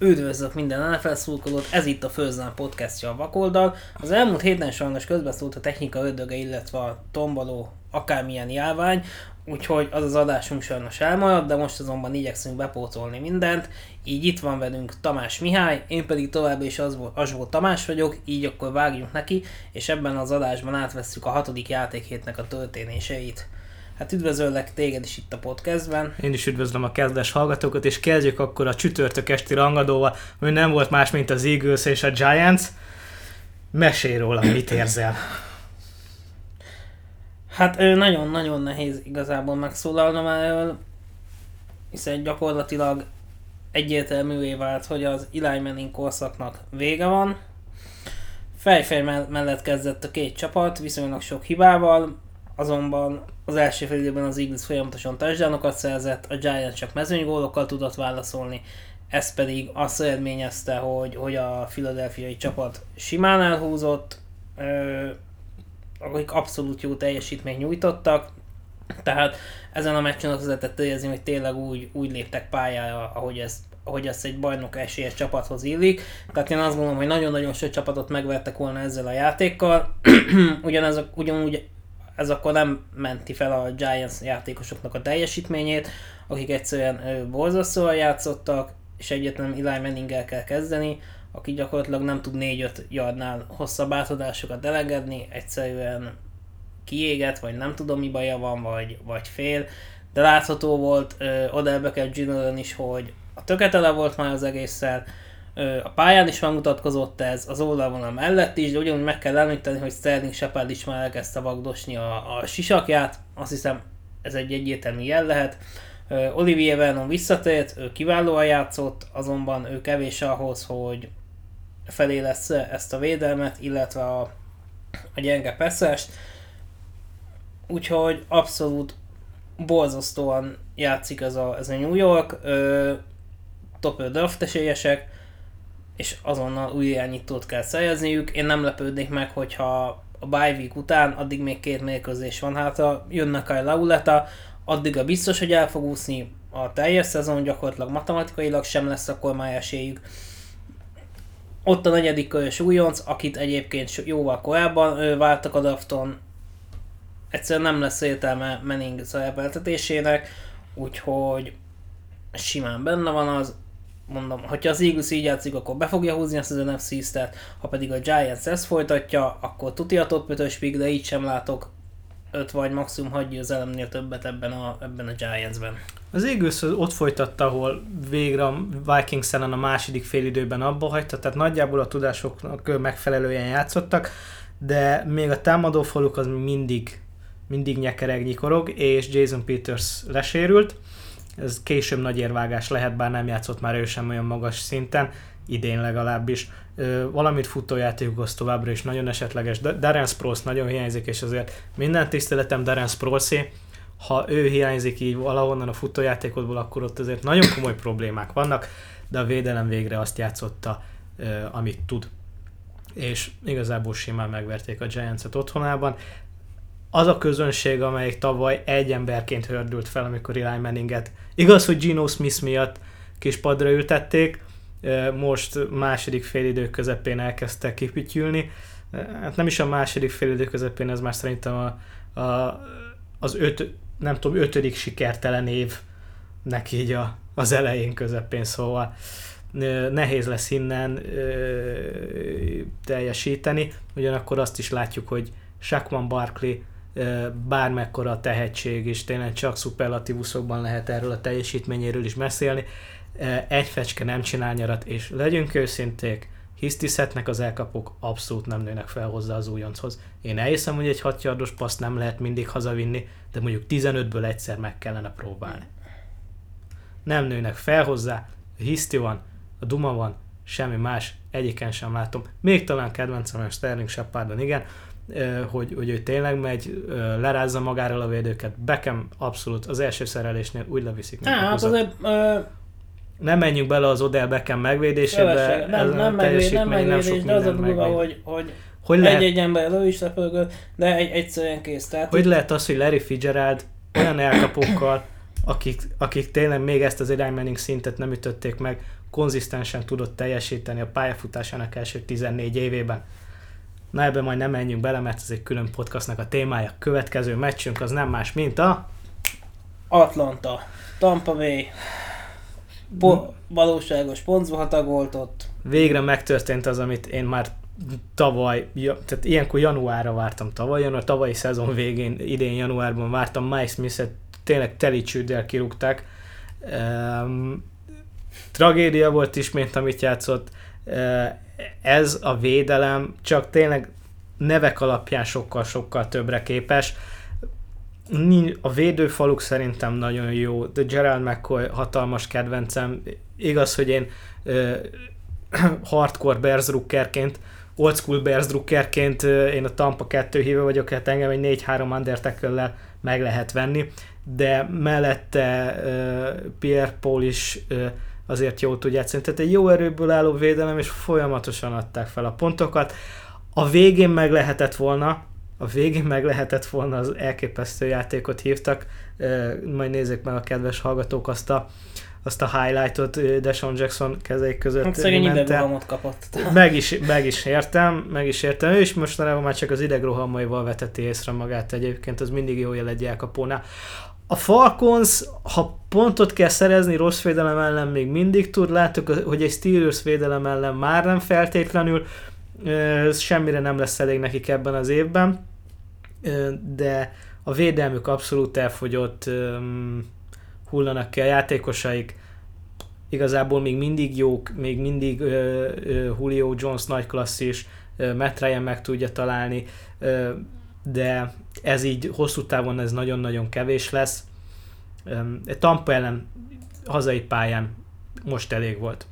Üdvözlök minden NFL szurkolót, ez itt a Főzán podcastja a Vakoldal. Az elmúlt héten sajnos közbeszólt a technika ödöge, illetve a tomboló akármilyen járvány, úgyhogy az az adásunk sajnos elmaradt, de most azonban igyekszünk bepótolni mindent. Így itt van velünk Tamás Mihály, én pedig továbbra is az volt, az volt Tamás vagyok, így akkor vágjunk neki, és ebben az adásban átvesszük a hatodik játékhétnek a történéseit. Hát üdvözöllek téged is itt a podcastben. Én is üdvözlöm a kezdes hallgatókat, és kezdjük akkor a csütörtök esti rangadóval, ami nem volt más, mint az Eagles és a Giants. Mesélj róla, mit érzel? Hát nagyon-nagyon nehéz igazából megszólalnom erről, hiszen gyakorlatilag egyértelművé vált, hogy az Eli Manning korszaknak vége van. Fejfej mellett kezdett a két csapat, viszonylag sok hibával, azonban az első fél időben az Eagles folyamatosan touchdownokat szerzett, a Giants csak mezőnygólokkal tudott válaszolni, ez pedig azt eredményezte, hogy, hogy a filadelfiai csapat simán elhúzott, ö, akik abszolút jó teljesítményt nyújtottak, tehát ezen a meccsen az lehetett érezni, hogy tényleg úgy, úgy léptek pályára, ahogy ez ahogy ezt egy bajnok esélyes csapathoz illik. Tehát én azt gondolom, hogy nagyon-nagyon sok csapatot megvertek volna ezzel a játékkal. Ugyanez, ugyanúgy ez akkor nem menti fel a Giants játékosoknak a teljesítményét, akik egyszerűen borzasztóan játszottak, és egyetlen Eli manning kell kezdeni, aki gyakorlatilag nem tud 4-5 yardnál hosszabb átadásokat elengedni, egyszerűen kiéget, vagy nem tudom mi baja van, vagy, vagy fél, de látható volt Odell Beckham is, hogy a töketele volt már az egésszel, a pályán is megmutatkozott ez, az oldalvonal mellett is, de ugyanúgy meg kell említeni, hogy Sterling Shepard is már elkezdte vagdosni a, a sisakját, azt hiszem ez egy egyértelmű jel lehet. Olivier Vernon visszatért, ő kiválóan játszott, azonban ő kevés ahhoz, hogy felé lesz ezt a védelmet, illetve a, a gyenge passzest. Úgyhogy abszolút borzasztóan játszik ez a, ez a New York. Ö, top 5 draft esélyesek, és azonnal új irányítót kell szerezniük. Én nem lepődnék meg, hogyha a bye week után, addig még két mérkőzés van hátra, jönnek a Lauleta, addigra biztos, hogy el fog úszni a teljes szezon, gyakorlatilag matematikailag sem lesz akkor már esélyük. Ott a negyedik körös újonc, akit egyébként jóval korábban váltak a drafton, egyszerűen nem lesz értelme Manning szerepeltetésének, úgyhogy simán benne van az, mondom, hogyha az Eagles így játszik, akkor be fogja húzni ezt az NFC East-et, ha pedig a Giants ezt folytatja, akkor tuti a top 5 de így sem látok 5 vagy maximum hagyja győzelemnél többet ebben a, ebben a Giants-ben. Az Eagles ott folytatta, ahol végre a Vikings ellen a második félidőben abba hagyta, tehát nagyjából a tudásoknak megfelelően játszottak, de még a támadó faluk az mindig, mindig nyekereg nyikorog, és Jason Peters lesérült, ez később nagy érvágás lehet, bár nem játszott már ő sem olyan magas szinten, idén legalábbis. Valamit futójátékhoz továbbra is nagyon esetleges. Darren Sproles nagyon hiányzik, és azért minden tiszteletem Darren Sprolesé, ha ő hiányzik így valahonnan a futójátékodból, akkor ott azért nagyon komoly problémák vannak, de a védelem végre azt játszotta, amit tud. És igazából simán megverték a Giants-et otthonában az a közönség, amelyik tavaly egy emberként hördült fel, amikor Eli Manninget. Igaz, hogy Gino Smith miatt kis padra ültették, most második félidő közepén elkezdtek kipütyülni. Hát nem is a második félidő közepén, ez már szerintem a, a, az öt, nem tudom, ötödik sikertelen évnek így a, az elején közepén, szóval nehéz lesz innen ö, teljesíteni, ugyanakkor azt is látjuk, hogy Shaquan Barkley bármekkora tehetség, és tényleg csak szuperlatívuszokban lehet erről a teljesítményéről is beszélni. Egy fecske nem csinál nyarat, és legyünk őszinték, hisztiszhetnek az elkapok, abszolút nem nőnek fel hozzá az újonchoz. Én elhiszem, hogy egy hatjardos paszt nem lehet mindig hazavinni, de mondjuk 15-ből egyszer meg kellene próbálni. Nem nőnek fel hozzá, a hiszti van, a duma van, semmi más, egyiken sem látom. Még talán kedvencem a Sterling Shepardon, igen, hogy, hogy ő tényleg megy, lerázza magáról a védőket. Bekem abszolút az első szerelésnél úgy leviszik. Hát azért, ö... Nem menjünk bele az Odell Beckham megvédésébe. Nem, nem, megvéd, nem megvédés, de az a durva, hogy, hogy hogy lehet, egy-egy ember elő is lepörgött, de egy, egyszerűen kész. Tehát, hogy lehet az, hogy Larry Fitzgerald olyan elkapókkal, akik, akik tényleg még ezt az Eli Manning szintet nem ütötték meg, konzisztensen tudott teljesíteni a pályafutásának első 14 évében. Na ebbe majd nem menjünk bele, mert ez egy külön podcastnak a témája. Következő meccsünk az nem más, mint a... Atlanta, Tampa Bay, po- valóságos pontzuhatag ott. Végre megtörtént az, amit én már tavaly, ja, tehát ilyenkor januárra vártam tavaly, január, tavalyi szezon végén, idén januárban vártam Mike Smith-et, tényleg teli csőddel kirúgták. Um, tragédia volt ismét, amit játszott. Uh, ez a védelem csak tényleg nevek alapján sokkal-sokkal többre képes. A védőfaluk szerintem nagyon jó, de Gerald McCoy hatalmas kedvencem. Igaz, hogy én uh, hardcore Bears rookerként old school Bears drukkerként én a Tampa 2 híve vagyok, hát engem egy 4-3 undertackle meg lehet venni, de mellette uh, Pierre Paul is uh, azért jó tud játszani. Tehát egy jó erőből álló védelem, és folyamatosan adták fel a pontokat. A végén meg lehetett volna, a végén meg lehetett volna, az elképesztő játékot hívtak, majd nézzék meg a kedves hallgatók azt a azt a highlightot Deshaun Jackson kezei között hát szegény idegrohamot kapott. Meg is, meg is értem, meg is értem. Ő is mostanában már csak az idegrohamaival veteti észre magát egyébként, az mindig jó jel egy elkapónál. A Falcons, ha pontot kell szerezni rossz védelem ellen még mindig tud, láttuk, hogy egy Steelers védelem ellen már nem feltétlenül, semmire nem lesz elég nekik ebben az évben, de a védelmük abszolút elfogyott, hullanak ki a játékosaik, igazából még mindig jók, még mindig Julio Jones nagy klasszis, Matt Ryan meg tudja találni, de ez így hosszú távon ez nagyon-nagyon kevés lesz. Tampa ellen hazai pályán most elég volt.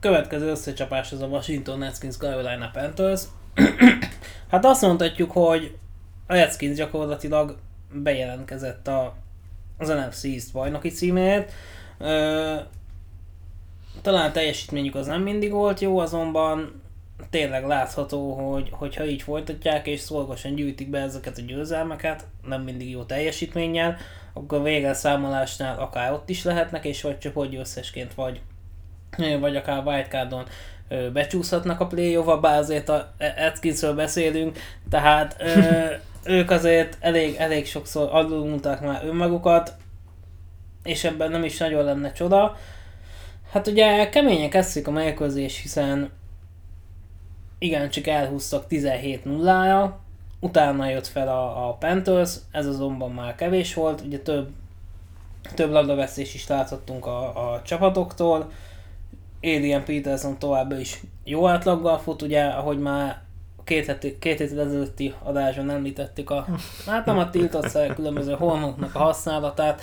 Következő összecsapás az a Washington Redskins Carolina Panthers. hát azt mondhatjuk, hogy a Redskins gyakorlatilag bejelentkezett a az NFC East bajnoki címért. Ö, talán a teljesítményük az nem mindig volt jó, azonban tényleg látható, hogy hogyha így folytatják és szolgosan gyűjtik be ezeket a győzelmeket, nem mindig jó teljesítménnyel, akkor vége számolásnál akár ott is lehetnek, és vagy csoportgyőztesként, vagy, vagy akár wildcardon becsúszhatnak a play bár azért a Atkinsről beszélünk, tehát ö, ők azért elég, elég sokszor alulmúlták már önmagukat, és ebben nem is nagyon lenne csoda. Hát ugye keményen kezdték a mérkőzés, hiszen igen, csak elhúztak 17 0 ra utána jött fel a, a Panthers, ez azonban már kevés volt, ugye több, több labdavesztés is láthattunk a, a csapatoktól, Adrian Peterson továbbá is jó átlaggal fut, ugye, ahogy már két, heti, két héttel ezelőtti adásban említettük a, hát nem a tiltott különböző hormonoknak a használatát,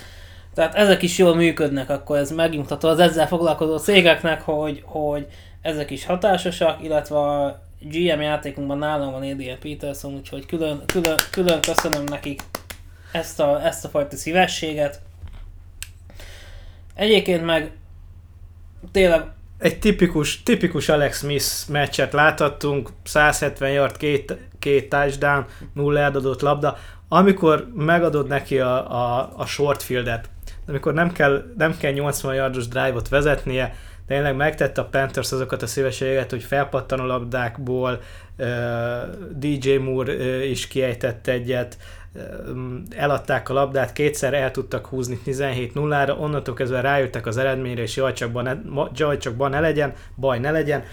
tehát ezek is jól működnek, akkor ez megnyugtató az ezzel foglalkozó cégeknek, hogy, hogy ezek is hatásosak, illetve a GM játékunkban nálam van Adrian Peterson, úgyhogy külön, külön, külön köszönöm nekik ezt a, ezt a fajta szívességet. Egyébként meg tényleg egy tipikus, tipikus Alex Smith meccset láthattunk, 170 yard, két, két touchdown, nulla eladott labda, amikor megadod neki a, a, a short fieldet, amikor nem kell, nem kell 80 yardos drive-ot vezetnie, tényleg megtette a Panthers azokat a szívességet, hogy felpattanó labdákból DJ Moore is kiejtett egyet, eladták a labdát, kétszer el tudtak húzni 17-0-ra, onnantól kezdve rájöttek az eredményre, és jaj csak, ne, jaj csak ne legyen, baj ne legyen.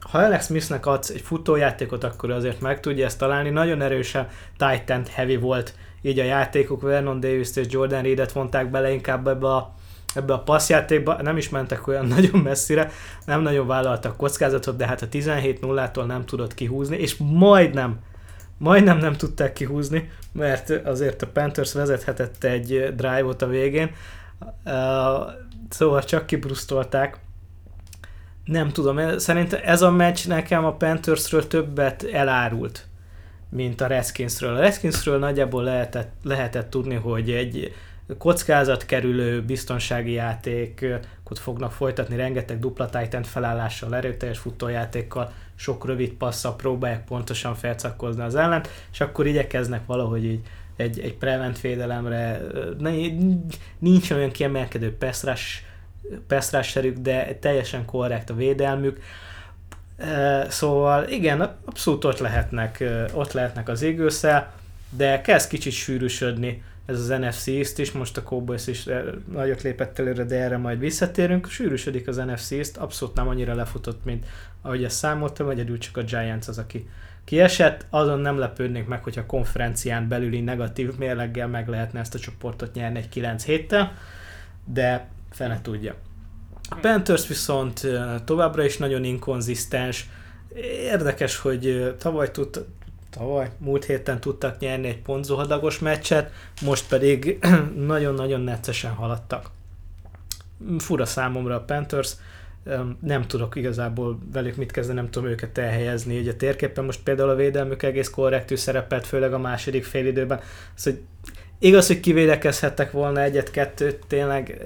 Ha Alex Smithnek adsz egy futójátékot, akkor azért meg tudja ezt találni. Nagyon erősen Titan heavy volt így a játékok, Vernon davis és Jordan Reedet vonták bele inkább ebbe a ebbe a passzjátékba, nem is mentek olyan nagyon messzire, nem nagyon vállaltak kockázatot, de hát a 17-0-tól nem tudott kihúzni, és majdnem majdnem nem tudták kihúzni, mert azért a Panthers vezethetett egy drive-ot a végén, szóval csak kibrusztolták. Nem tudom, szerintem ez a meccs nekem a Panthersről többet elárult, mint a Redskinsről. A Redskinsről nagyjából lehetett, lehetett tudni, hogy egy kockázatkerülő biztonsági játékot fognak folytatni, rengeteg dupla titan felállással, erőteljes futójátékkal, sok rövid passzal próbálják pontosan felcakkozni az ellent, és akkor igyekeznek valahogy így egy, egy prevent védelemre, nincs olyan kiemelkedő peszrás peszrásserük, de teljesen korrekt a védelmük. Szóval igen, abszolút ott lehetnek, ott lehetnek az égőszel, de kezd kicsit sűrűsödni ez az NFC East is, most a Cowboys is nagyot lépett előre, de erre majd visszatérünk. Sűrűsödik az NFC East, abszolút nem annyira lefutott, mint ahogy ezt számoltam, egyedül csak a Giants az, aki kiesett, azon nem lepődnék meg, hogyha konferencián belüli negatív mérleggel meg lehetne ezt a csoportot nyerni egy 9 héttel, de fene tudja. A Panthers viszont továbbra is nagyon inkonzisztens. Érdekes, hogy tavaly tud, tavaly, múlt héten tudtak nyerni egy pontzuhadagos meccset, most pedig nagyon-nagyon neccesen haladtak. Fura számomra a Panthers, nem tudok igazából velük mit kezdeni, nem tudom őket elhelyezni. Ugye térképen most például a védelmük egész korrektű szerepelt, főleg a második félidőben. Az, hogy igaz, hogy kivédekezhettek volna egyet-kettőt, tényleg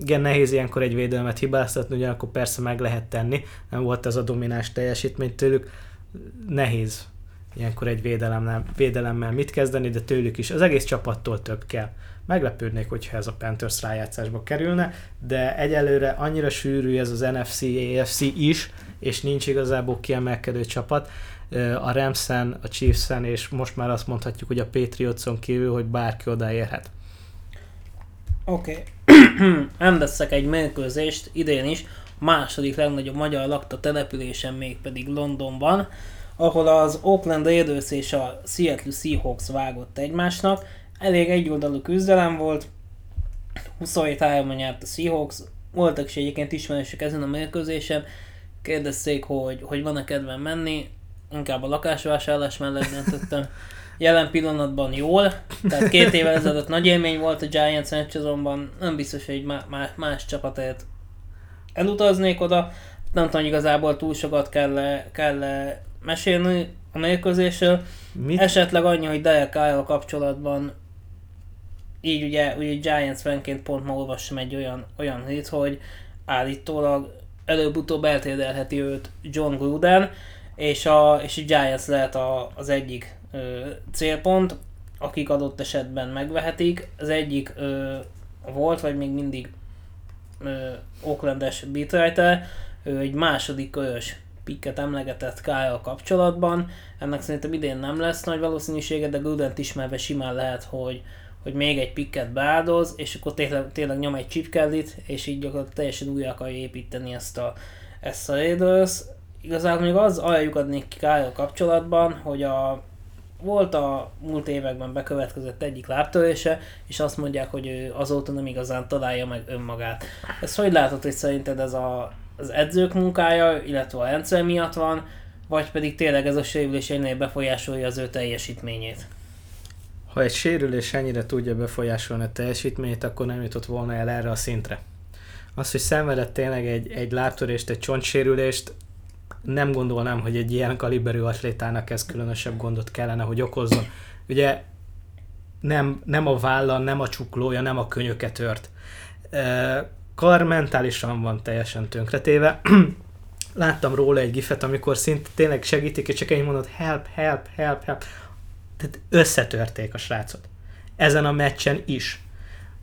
igen, nehéz ilyenkor egy védelmet hibáztatni, ugyanakkor persze meg lehet tenni, nem volt ez a domináns teljesítmény tőlük, nehéz ilyenkor egy védelemmel, védelemmel mit kezdeni, de tőlük is az egész csapattól több kell. Meglepődnék, hogyha ez a Panthers rájátszásba kerülne, de egyelőre annyira sűrű ez az NFC, AFC is, és nincs igazából kiemelkedő csapat. A Ramsen, a Chiefsen, és most már azt mondhatjuk, hogy a Patriotson kívül, hogy bárki odaérhet. Oké. Okay. Rendeztek egy mérkőzést idén is, második legnagyobb magyar lakta településen, mégpedig Londonban, ahol az Oakland Raiders és a Seattle Seahawks vágott egymásnak. Elég egyoldalú küzdelem volt, 27 3 nyert a Seahawks, voltak is egyébként ismerősök ezen a mérkőzésen, kérdezték, hogy, hogy van-e kedvem menni, inkább a lakásvásárlás mellett döntöttem. Jelen pillanatban jól, tehát két évvel ezelőtt nagy élmény volt a Giants meccs, azonban nem biztos, hogy má, má, más csapatért elutaznék oda. Nem tudom, igazából túl sokat kell, kell mesélni a mérkőzésről. Mit? Esetleg annyi, hogy Derek Kyle kapcsolatban így ugye, ugye Giants fanként pont ma olvassam egy olyan, olyan hét, hogy állítólag előbb-utóbb eltédelheti őt John Gruden, és a, és a Giants lehet a, az egyik ö, célpont, akik adott esetben megvehetik. Az egyik ö, volt, vagy még mindig Oaklandes beatwriter, ő egy második körös pikket emlegetett Kyle kapcsolatban. Ennek szerintem idén nem lesz nagy valószínűsége, de Grudent ismerve simán lehet, hogy, hogy még egy pikket beáldoz, és akkor tényleg, tényleg nyom egy chip kellit, és így gyakorlatilag teljesen újra akarja építeni ezt a, ezt a Raiders. Igazából még az aljuk adnék ki Kyle kapcsolatban, hogy a volt a múlt években bekövetkezett egyik lábtörése, és azt mondják, hogy ő azóta nem igazán találja meg önmagát. Ez hogy látod, hogy szerinted ez a, az edzők munkája, illetve a rendszer miatt van, vagy pedig tényleg ez a sérülés ennél befolyásolja az ő teljesítményét? Ha egy sérülés ennyire tudja befolyásolni a teljesítményét, akkor nem jutott volna el erre a szintre. Az, hogy szenvedett tényleg egy, egy lábtörést, egy csontsérülést, nem gondolnám, hogy egy ilyen kaliberű atlétának ez különösebb gondot kellene, hogy okozzon. Ugye nem, nem a válla, nem a csuklója, nem a könyöke tört. Kar mentálisan van teljesen tönkretéve. Láttam róla egy gifet, amikor szint tényleg segítik, és csak egy mondod help, help, help, help. Tehát összetörték a srácot. Ezen a meccsen is.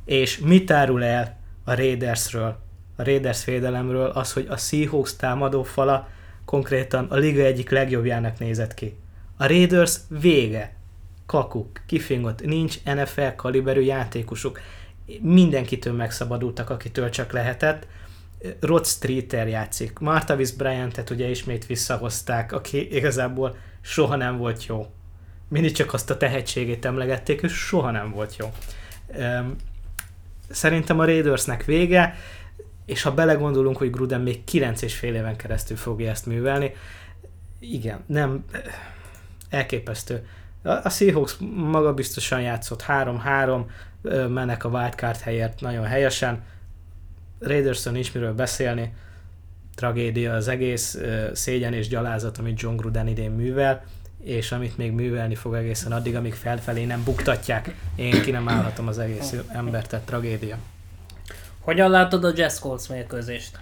És mit árul el a Raidersről, a Raiders védelemről az, hogy a Seahawks támadó fala konkrétan a liga egyik legjobbjának nézett ki. A Raiders vége. Kakuk, kifingott, nincs NFL kaliberű játékosuk. Mindenkitől megszabadultak, akitől csak lehetett. Rod Streeter játszik. Martavis Bryant-et ugye ismét visszahozták, aki igazából soha nem volt jó. Mindig csak azt a tehetségét emlegették, és soha nem volt jó. Szerintem a Raidersnek vége és ha belegondolunk, hogy Gruden még 9 és fél éven keresztül fogja ezt művelni, igen, nem, elképesztő. A Seahawks maga biztosan játszott 3-3, mennek a wildcard helyért nagyon helyesen. Raiderson nincs miről beszélni, tragédia az egész, szégyen és gyalázat, amit John Gruden idén művel, és amit még művelni fog egészen addig, amíg felfelé nem buktatják. Én ki nem állhatom az egész embert, tehát tragédia. Hogyan látod a Jazz Colts mérkőzést?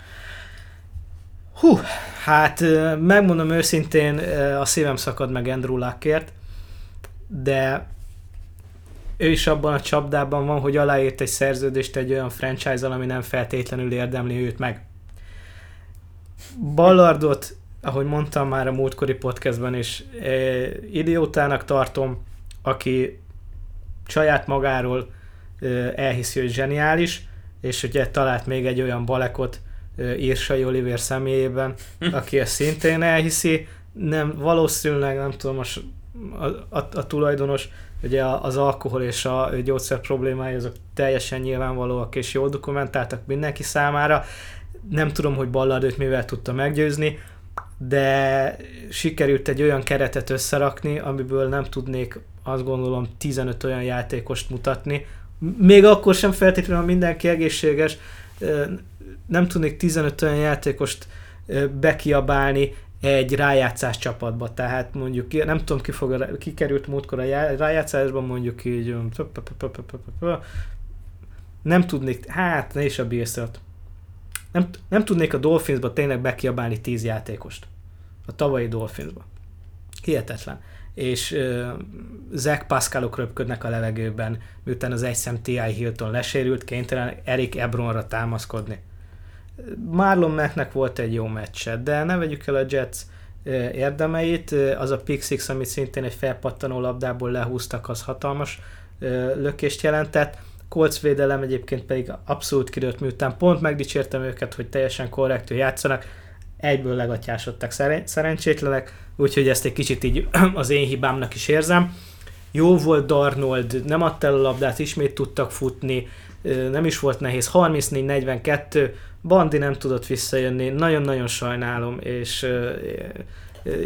Hú, hát megmondom őszintén, a szívem szakad meg Andrew Luckért, de ő is abban a csapdában van, hogy aláírt egy szerződést egy olyan franchise-al, ami nem feltétlenül érdemli őt meg. Ballardot, ahogy mondtam már a múltkori podcastban is, idiótának tartom, aki saját magáról elhiszi, hogy zseniális, és ugye talált még egy olyan balekot Írsai Oliver személyében, aki ezt szintén elhiszi, nem, valószínűleg nem tudom, most a, a, a tulajdonos, ugye az alkohol és a gyógyszer problémái azok teljesen nyilvánvalóak és jól dokumentáltak mindenki számára. Nem tudom, hogy Ballard őt mivel tudta meggyőzni, de sikerült egy olyan keretet összerakni, amiből nem tudnék azt gondolom 15 olyan játékost mutatni. Még akkor sem feltétlenül, ha mindenki egészséges, nem tudnék 15 olyan játékost bekiabálni, egy rájátszás csapatba, tehát mondjuk, nem tudom ki, fog, ki került múltkor a rájátszásban, mondjuk így, nem tudnék, hát ne is a bills nem, nem tudnék a Dolphinsba tényleg bekiabálni 10 játékost. A tavalyi Dolphinsba. Hihetetlen. És uh, Zach Pascalok röpködnek a levegőben, miután az egyszem T.I. Hilton lesérült, kénytelen Eric Ebronra támaszkodni Marlon Macknek volt egy jó meccse, de ne vegyük el a Jets érdemeit, az a pick six, amit szintén egy felpattanó labdából lehúztak, az hatalmas lökést jelentett. Colts védelem egyébként pedig abszolút kidőtt, miután pont megdicsértem őket, hogy teljesen korrektül játszanak, egyből legatyásodtak. Szeren- szerencsétlenek, úgyhogy ezt egy kicsit így az én hibámnak is érzem. Jó volt Darnold, nem adta el a labdát, ismét tudtak futni, nem is volt nehéz, 34-42, Bandi nem tudott visszajönni, nagyon-nagyon sajnálom, és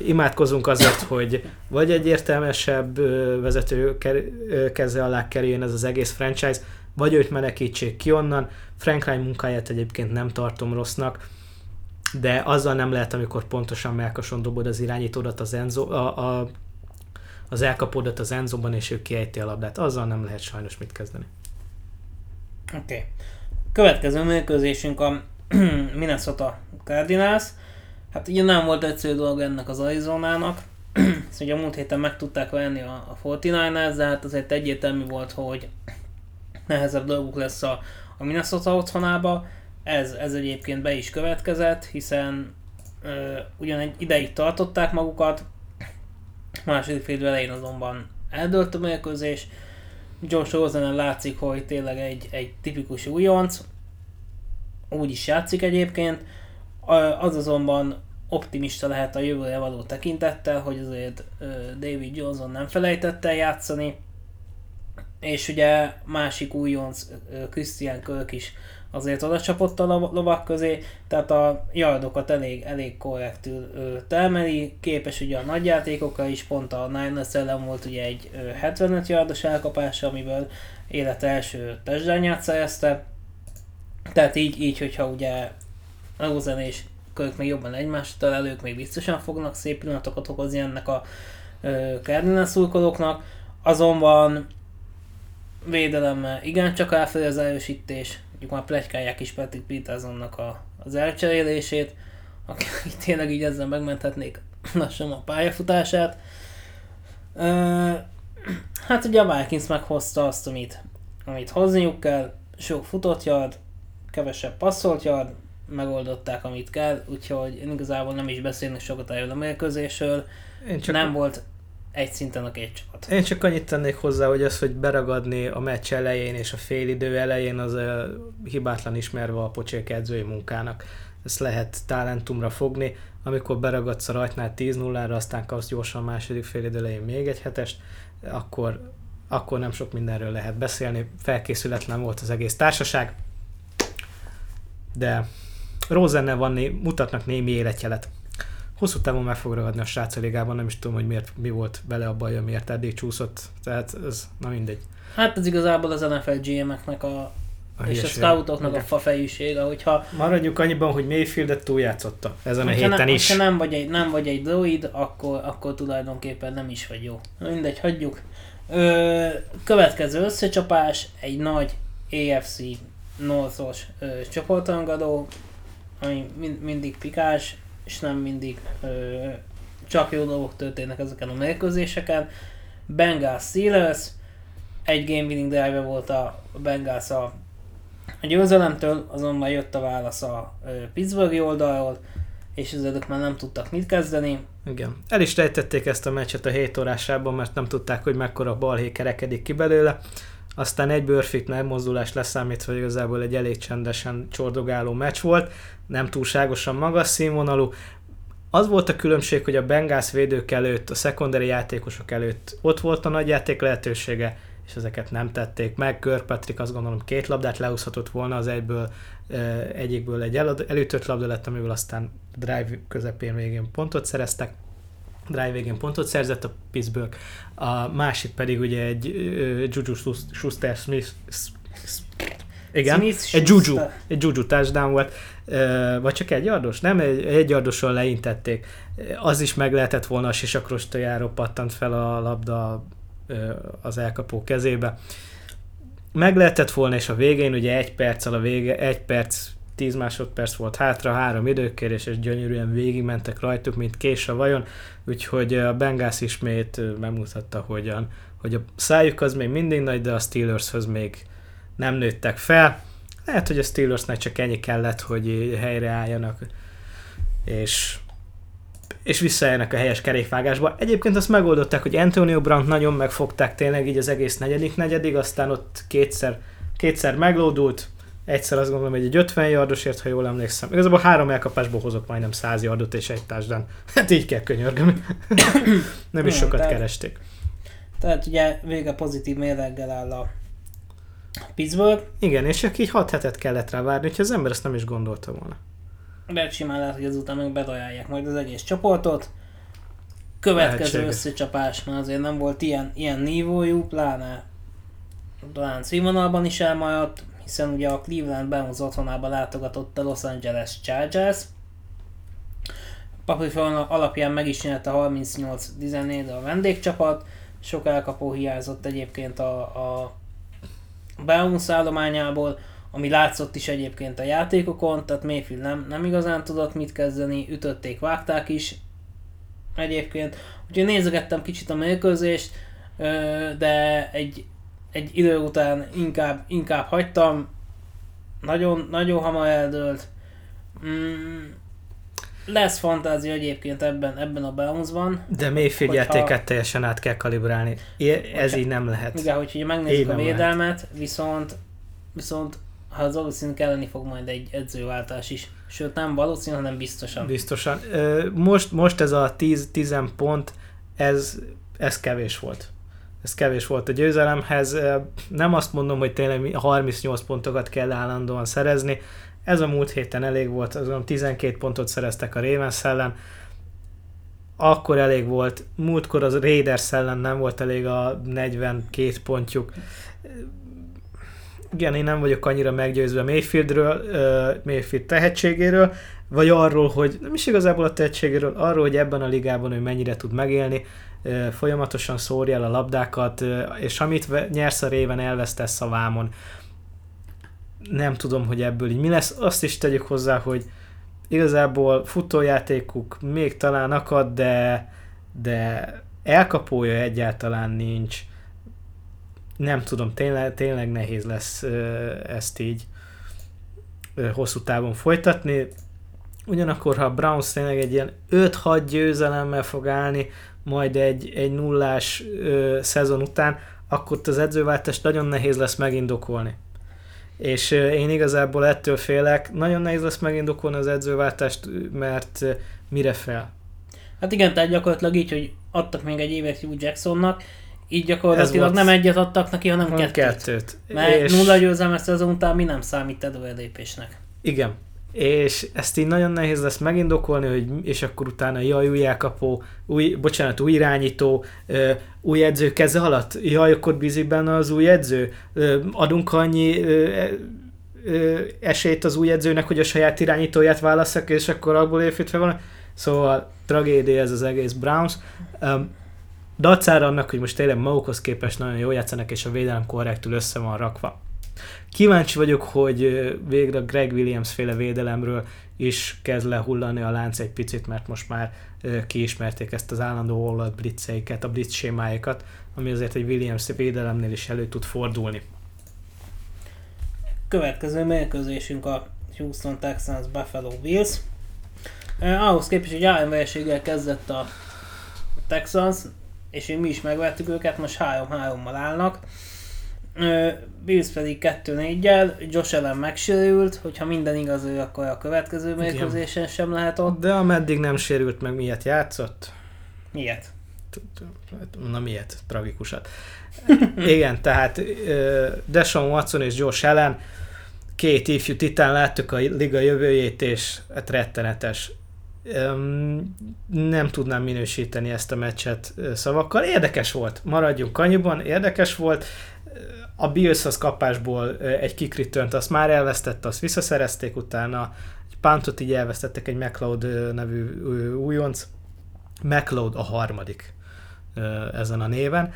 imádkozunk azért, hogy vagy egy értelmesebb vezető keze alá kerüljön ez az egész franchise, vagy őt menekítsék ki onnan. Frank Ryan munkáját egyébként nem tartom rossznak, de azzal nem lehet, amikor pontosan melkason dobod az irányítódat az Enzo, a, a, az elkapódat az Enzoban, és ő kiejti a labdát. Azzal nem lehet sajnos mit kezdeni. Oké. Okay. Következő mérkőzésünk a Minnesota Cardinals. Hát ugye nem volt egyszerű dolga ennek az Arizonának. Ezt ugye a múlt héten meg tudták venni a, a 49ers, de hát azért egyértelmű volt, hogy nehezebb dolguk lesz a, a Minnesota otthonába. Ez, ez egyébként be is következett, hiszen ö, ugyan egy ideig tartották magukat, második fél elején azonban eldőlt a mérkőzés, Josh Rosen látszik, hogy tényleg egy, egy tipikus újonc, úgy is játszik egyébként, az azonban optimista lehet a jövőre való tekintettel, hogy azért David Johnson nem felejtette játszani, és ugye másik újonc Christian Kirk is azért oda csapott a lovak közé, tehát a yardokat elég, elég korrektül termeli, képes ugye a nagyjátékokra is, pont a Niners ellen volt ugye egy 75 yardos elkapása, amiből élet első testdányát szerezte, tehát így, így hogyha ugye Rosen és Kirk még jobban egymást találők, még biztosan fognak szép pillanatokat okozni ennek a Cardinals szurkolóknak, azonban védelemmel igencsak elfelé az erősítés, mondjuk már plegykálják is Patrick Petersonnak a, az elcserélését, aki tényleg így ezzel megmenthetnék lassan a pályafutását. Hát ugye a Vikings meghozta azt, amit, amit hozniuk kell, sok futott yard, kevesebb passzolt yard, megoldották, amit kell, úgyhogy én igazából nem is beszélnek sokat erről a mérkőzésről. Én csak nem volt egy szinten a két csapat. Én csak annyit tennék hozzá, hogy az, hogy beragadni a meccs elején és a félidő elején, az uh, hibátlan ismerve a pocsék edzői munkának. Ezt lehet talentumra fogni, amikor beragadsz a rajtnál 10-0-ra, aztán kapsz gyorsan a második félidő elején még egy hetest, akkor, akkor nem sok mindenről lehet beszélni. Felkészületlen volt az egész társaság, de Rosennel van, mutatnak némi életjelet. Hosszú távon meg fog ragadni a srác ligában, nem is tudom, hogy miért, mi volt vele a baj, miért eddig csúszott, tehát ez, na mindegy. Hát ez igazából az NFL GM-eknek a, a és a scoutoknak a fafejűsége, hogyha... Maradjuk annyiban, hogy Mayfieldet túljátszotta ezen a héten ne, is. Ha nem vagy egy, nem vagy egy droid, akkor, akkor tulajdonképpen nem is vagy jó. Mindegy, hagyjuk. Ö, következő összecsapás, egy nagy AFC Northos csoportrangadó, ami mind, mindig pikás, és nem mindig ö, csak jó dolgok történnek ezeken a mérkőzéseken. Bengals Steelers, egy game winning drive volt a Bengals a, győzelemtől, azonban jött a válasz a Pittsburghi oldalról, és az már nem tudtak mit kezdeni. Igen. El is rejtették ezt a meccset a 7 órásában, mert nem tudták, hogy mekkora balhé kerekedik ki belőle. Aztán egy bőrfit megmozdulás leszámítva, hogy igazából egy elég csendesen csordogáló meccs volt, nem túlságosan magas színvonalú. Az volt a különbség, hogy a Bengals védők előtt, a secondary játékosok előtt ott volt a nagy játék lehetősége, és ezeket nem tették meg. Kirkpatrick azt gondolom két labdát leúszhatott volna az egyből, egyikből egy elütött labda lett, amiből aztán drive közepén végén pontot szereztek drive végén pontot szerzett a Pittsburgh, a másik pedig ugye egy Juju Schuster-Smith igen, Smith egy Juju, egy Juju touchdown volt, vagy csak egy yardos? Nem, egy, egy yardoson leintették. Az is meg lehetett volna, a sisakrostojáról pattant fel a labda az elkapó kezébe. Meg lehetett volna, és a végén ugye egy perccel a vége, egy perc 10 másodperc volt hátra, három időkérés, és gyönyörűen végigmentek rajtuk, mint kés a vajon, úgyhogy a Bengals ismét bemutatta, hogyan, hogy a szájuk az még mindig nagy, de a Steelershoz még nem nőttek fel. Lehet, hogy a Steelersnek csak ennyi kellett, hogy helyreálljanak, és és visszajönnek a helyes kerékvágásba. Egyébként azt megoldották, hogy Antonio Brown nagyon megfogták tényleg így az egész negyedik negyedig, aztán ott kétszer, kétszer meglódult, egyszer azt gondolom, hogy egy 50 yardosért, ha jól emlékszem. Igazából három elkapásból hozok majdnem 100 yardot és egy társadalán. Hát így kell könyörgöm. Nem is sokat keresték. Tehát ugye vége pozitív mérleggel áll a Pittsburgh. Igen, és csak így 6 hetet kellett rá várni, hogy az ember ezt nem is gondolta volna. De simán lehet, hogy ezután meg bedajálják majd az egész csoportot. Következő Lehetséges. összecsapás, mert azért nem volt ilyen, ilyen nívójú, pláne talán színvonalban is elmaradt, hiszen ugye a Cleveland Browns otthonába látogatott a Los Angeles Chargers. Paprifon alapján meg is nyerte 38-14 a vendégcsapat, sok elkapó hiányzott egyébként a, a Browns állományából, ami látszott is egyébként a játékokon, tehát Mayfield nem, nem igazán tudott mit kezdeni, ütötték, vágták is egyébként. Úgyhogy nézegettem kicsit a mérkőzést, de egy egy idő után inkább, inkább hagytam, nagyon, nagyon hamar eldőlt. Mm, lesz fantázia egyébként ebben, ebben a bounce-ban. De Mayfield játéket teljesen át kell kalibrálni. Ez így nem lehet. Igen, hogyha megnézzük a védelmet, lehet. viszont, viszont ha az valószínű kelleni fog majd egy edzőváltás is. Sőt, nem valószínű, hanem biztosan. Biztosan. Most, most ez a 10 pont, ez, ez kevés volt ez kevés volt a győzelemhez. Nem azt mondom, hogy tényleg 38 pontokat kell állandóan szerezni. Ez a múlt héten elég volt, azon 12 pontot szereztek a Ravens ellen. Akkor elég volt, múltkor az Raiders ellen nem volt elég a 42 pontjuk. Igen, én nem vagyok annyira meggyőzve Mayfieldről, uh, Mayfield tehetségéről, vagy arról, hogy nem is igazából a tehetségéről, arról, hogy ebben a ligában ő mennyire tud megélni folyamatosan szórja el a labdákat, és amit nyersz a réven, elvesztesz a vámon. Nem tudom, hogy ebből így mi lesz. Azt is tegyük hozzá, hogy igazából futójátékuk még talán akad, de, de elkapója egyáltalán nincs. Nem tudom, tényleg, tényleg nehéz lesz ezt így hosszú távon folytatni. Ugyanakkor, ha a Browns tényleg egy ilyen 5-6 győzelemmel fog állni, majd egy, egy nullás ö, szezon után, akkor az edzőváltást nagyon nehéz lesz megindokolni. És én igazából ettől félek, nagyon nehéz lesz megindokolni az edzőváltást, mert mire fel? Hát igen, tehát gyakorlatilag így, hogy adtak még egy évet Hugh Jacksonnak, így gyakorlatilag nem egyet adtak neki, hanem kettőt. kettőt. Mert és... nulla győzelmes szezon után mi nem számít előrelépésnek. Igen, és ezt így nagyon nehéz lesz megindokolni, hogy, és akkor utána jaj, új elkapó, új, bocsánat, új irányító, új edző keze alatt, jaj, akkor bízik benne az új edző, adunk annyi e, esélyt az új edzőnek, hogy a saját irányítóját válaszok, és akkor abból építve van. Szóval tragédia ez az egész Browns. Dacára annak, hogy most tényleg magukhoz képest nagyon jól játszanak, és a védelem korrektül össze van rakva. Kíváncsi vagyok, hogy végre Greg Williams féle védelemről is kezd lehullani a lánc egy picit, mert most már kiismerték ezt az állandó hollat blitzeiket, a blitz sémáikat, ami azért egy Williams védelemnél is elő tud fordulni. Következő mérkőzésünk a Houston Texans Buffalo Bills. Eh, ahhoz képest, hogy AM verséggel kezdett a Texans, és mi is megvettük őket, most 3-3-mal állnak. Bills pedig 2-4-jel, Josh Allen megsérült, hogyha minden igaz ő, akkor a következő mérkőzésen sem lehet ott. De ameddig nem sérült meg, miért játszott? Miért? Na miért? Tragikusat. Igen, tehát Deshaun Watson és Josh Allen két ifjú titán láttuk a liga jövőjét, és hát rettenetes. Nem tudnám minősíteni ezt a meccset szavakkal. Érdekes volt, maradjunk annyiban, érdekes volt a Bills az kapásból egy kikritönt, azt már elvesztette, azt visszaszerezték utána, egy pántot így elvesztettek egy McLeod nevű újonc, McLeod a harmadik ezen a néven.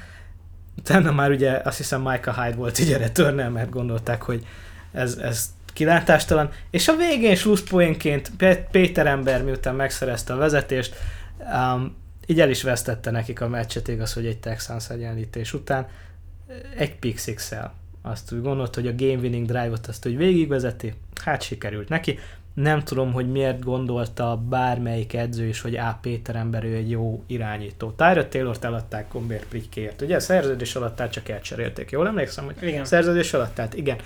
Utána már ugye azt hiszem Micah Hyde volt így erre mert gondolták, hogy ez, ez kilátástalan, és a végén slusszpoénként Péter ember miután megszerezte a vezetést, um, így el is vesztette nekik a meccset, igaz, hogy egy Texans egyenlítés után, egy six Azt úgy gondolt, hogy a game winning drive-ot azt úgy végigvezeti, hát sikerült neki. Nem tudom, hogy miért gondolta bármelyik edző is, hogy A. Péter ember ő egy jó irányító. Tyra Taylor-t eladták Comber Prickért, ugye? Szerződés alatt csak elcserélték. Jól emlékszem, hogy igen. szerződés alatt, tehát igen.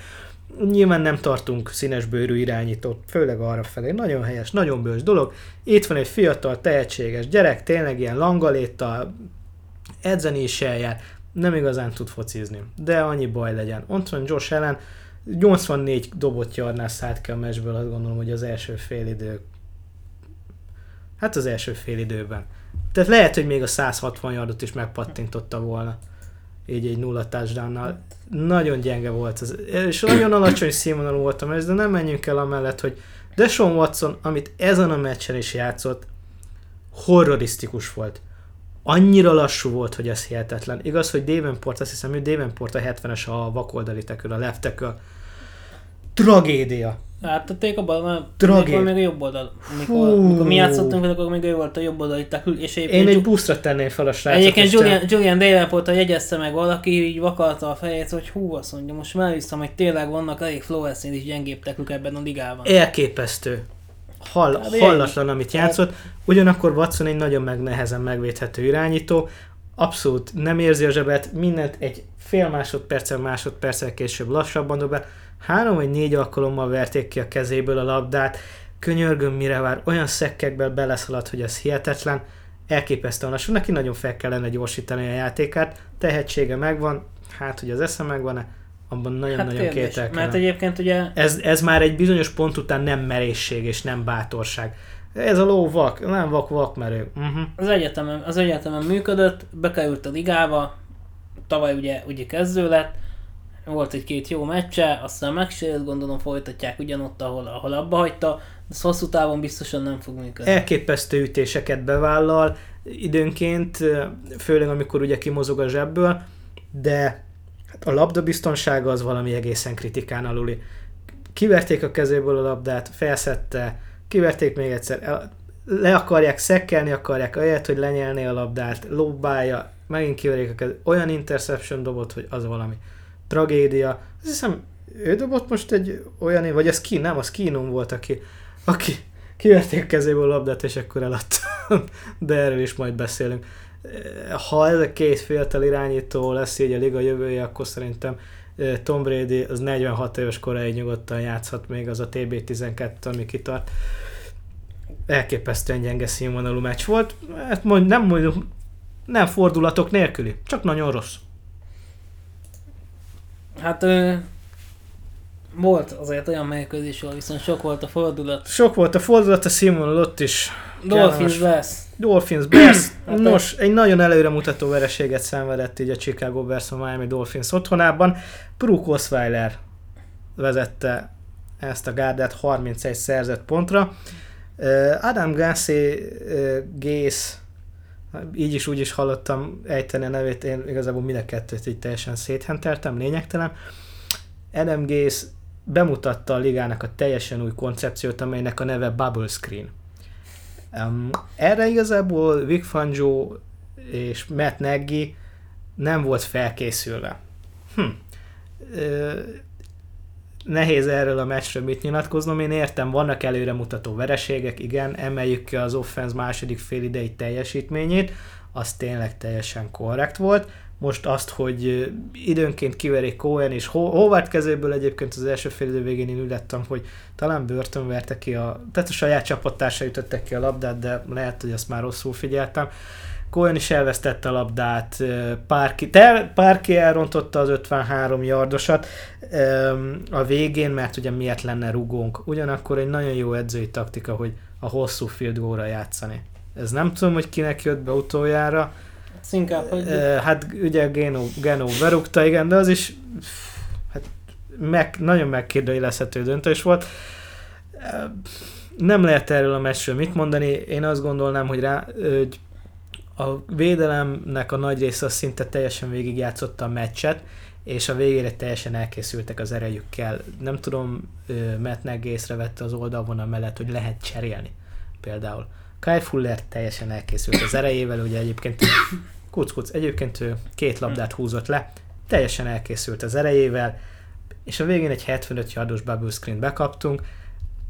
Nyilván nem tartunk színesbőrű irányítót, főleg arra felé. Nagyon helyes, nagyon bős dolog. Itt van egy fiatal, tehetséges gyerek, tényleg ilyen langaléta, edzeni is eljár, nem igazán tud focizni, de annyi baj legyen. Ott van Josh Allen, 84 dobott jarnál szállt ki a meccsből, azt gondolom, hogy az első fél idő Hát az első fél időben. Tehát lehet, hogy még a 160 yardot is megpattintotta volna. Így egy nulla touchdownnal. Nagyon gyenge volt ez. És nagyon alacsony színvonalú volt a meccs, de nem menjünk el amellett, hogy Deshaun Watson, amit ezen a meccsen is játszott, horrorisztikus volt annyira lassú volt, hogy ez hihetetlen. Igaz, hogy Davenport, azt hiszem, hogy Davenport a 70-es a vakoldali tekül, a left tackle. Tragédia. Áttették abban, mert Tragéd. még a jobb oldal. Mikor, mikor mi játszottunk vele, akkor még ő volt a jobb oldali tekül. És Én egy buszra tenném fel a srácot. Egyébként Julian, Julian Davenport jegyezte meg valaki, így vakarta a fejét, hogy hú, azt mondja, most már vissza, hogy tényleg vannak elég Flowers-nél is gyengébb tekük ebben a ligában. Elképesztő hall, hát, hallatlan, amit játszott. Ugyanakkor Watson egy nagyon meg nehezen megvédhető irányító, abszolút nem érzi a zsebet, mindent egy fél másodperccel, másodperccel később lassabban dob be. Három vagy négy alkalommal verték ki a kezéből a labdát, könyörgöm mire vár, olyan szekkekből beleszaladt, hogy ez hihetetlen, elképesztően lassú, neki nagyon fel kellene gyorsítani a játékát, tehetsége megvan, hát hogy az esze megvan-e, abban nagyon-nagyon hát kételkedem. Mert egyébként ugye... Ez, ez már egy bizonyos pont után nem merészség és nem bátorság. Ez a ló vak, nem vak vakmerő. Uh-huh. Az, egyetemen, az egyetemen működött, bekerült a ligába, tavaly ugye, ugye kezdő lett, volt egy-két jó meccse, aztán megsérült, gondolom folytatják ugyanott, ahol, ahol abba hagyta, de hosszú távon biztosan nem fog működni. Elképesztő ütéseket bevállal időnként, főleg amikor ugye kimozog a zsebből, de a labda biztonsága az valami egészen kritikán aluli. Kiverték a kezéből a labdát, felszette, kiverték még egyszer, le akarják szekkelni, akarják ahelyett, hogy lenyelni a labdát, lobbálja, megint kiverik a kezét. Olyan interception dobott, hogy az valami tragédia. Azt hiszem, ő dobott most egy olyan, vagy az ki, nem, az Kínum volt, aki, aki kiverték kezéből a labdát, és akkor eladta. De erről is majd beszélünk ha ez a két fiatal irányító lesz így a liga jövője, akkor szerintem Tom Brady az 46 éves koráig nyugodtan játszhat még az a TB12, ami kitart. Elképesztően gyenge színvonalú meccs volt. Hát mond, nem mondjuk, nem fordulatok nélküli, csak nagyon rossz. Hát ö, volt azért olyan mérkőzés, ahol viszont sok volt a fordulat. Sok volt a fordulat, a színvonal ott is. Dolphins Bears. Dolphins Bears. Nos, egy nagyon előremutató vereséget szenvedett így a Chicago Bears a Miami Dolphins otthonában. Brooke Osweiler vezette ezt a gárdát 31 szerzett pontra. Adam Gansé Gész így is úgy is hallottam ejteni a nevét, én igazából mind a kettőt így teljesen széthenteltem, lényegtelen Adam Gase bemutatta a ligának a teljesen új koncepciót, amelynek a neve Bubble Screen. Um, erre igazából Vic Fangio és Matt Nagy nem volt felkészülve. Hm. Ö, nehéz erről a meccsről mit nyilatkoznom, én értem, vannak előremutató vereségek, igen, emeljük ki az offense második fél idei teljesítményét, az tényleg teljesen korrekt volt. Most azt, hogy időnként kiverik Cohen és Howard kezéből egyébként az első fél idő végén én ülettem, hogy talán Burton verte ki a, tehát a saját csapattársa ütöttek ki a labdát, de lehet, hogy azt már rosszul figyeltem. Cohen is elvesztette a labdát, Párki, te, Párki elrontotta az 53 yardosat a végén, mert ugye miért lenne rugónk. Ugyanakkor egy nagyon jó edzői taktika, hogy a hosszú field játszani. Ez nem tudom, hogy kinek jött be utoljára. Ez inkább, hogy... Hát ugye Geno, Geno berúgta, igen, de az is hát meg, nagyon megkérdőjelezhető döntés volt. Nem lehet erről a meccsről mit mondani. Én azt gondolnám, hogy, rá, hogy a védelemnek a nagy része szinte teljesen végigjátszotta a meccset, és a végére teljesen elkészültek az erejükkel. Nem tudom, Matt Nagy észrevette az oldalvonal mellett, hogy lehet cserélni például. Kyle Fuller teljesen elkészült az erejével, ugye egyébként kuc, kuc, egyébként ő két labdát húzott le, teljesen elkészült az erejével, és a végén egy 75 yardos bubble screen bekaptunk.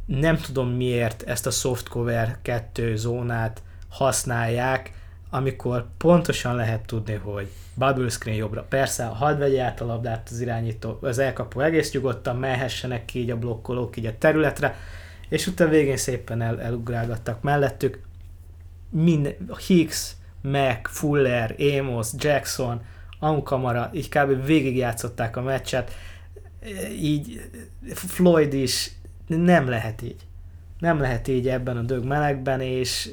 Nem tudom miért ezt a soft cover 2 zónát használják, amikor pontosan lehet tudni, hogy bubble screen jobbra. Persze, hadd vegye át a labdát az irányító, az elkapó egész nyugodtan, mehessenek ki így a blokkolók így a területre, és utána végén szépen el, elugrálgattak mellettük. Minden, Hicks, Mac, Fuller, Amos, Jackson, Ankamara, így kb. végigjátszották a meccset, így Floyd is, nem lehet így. Nem lehet így ebben a dög melegben, és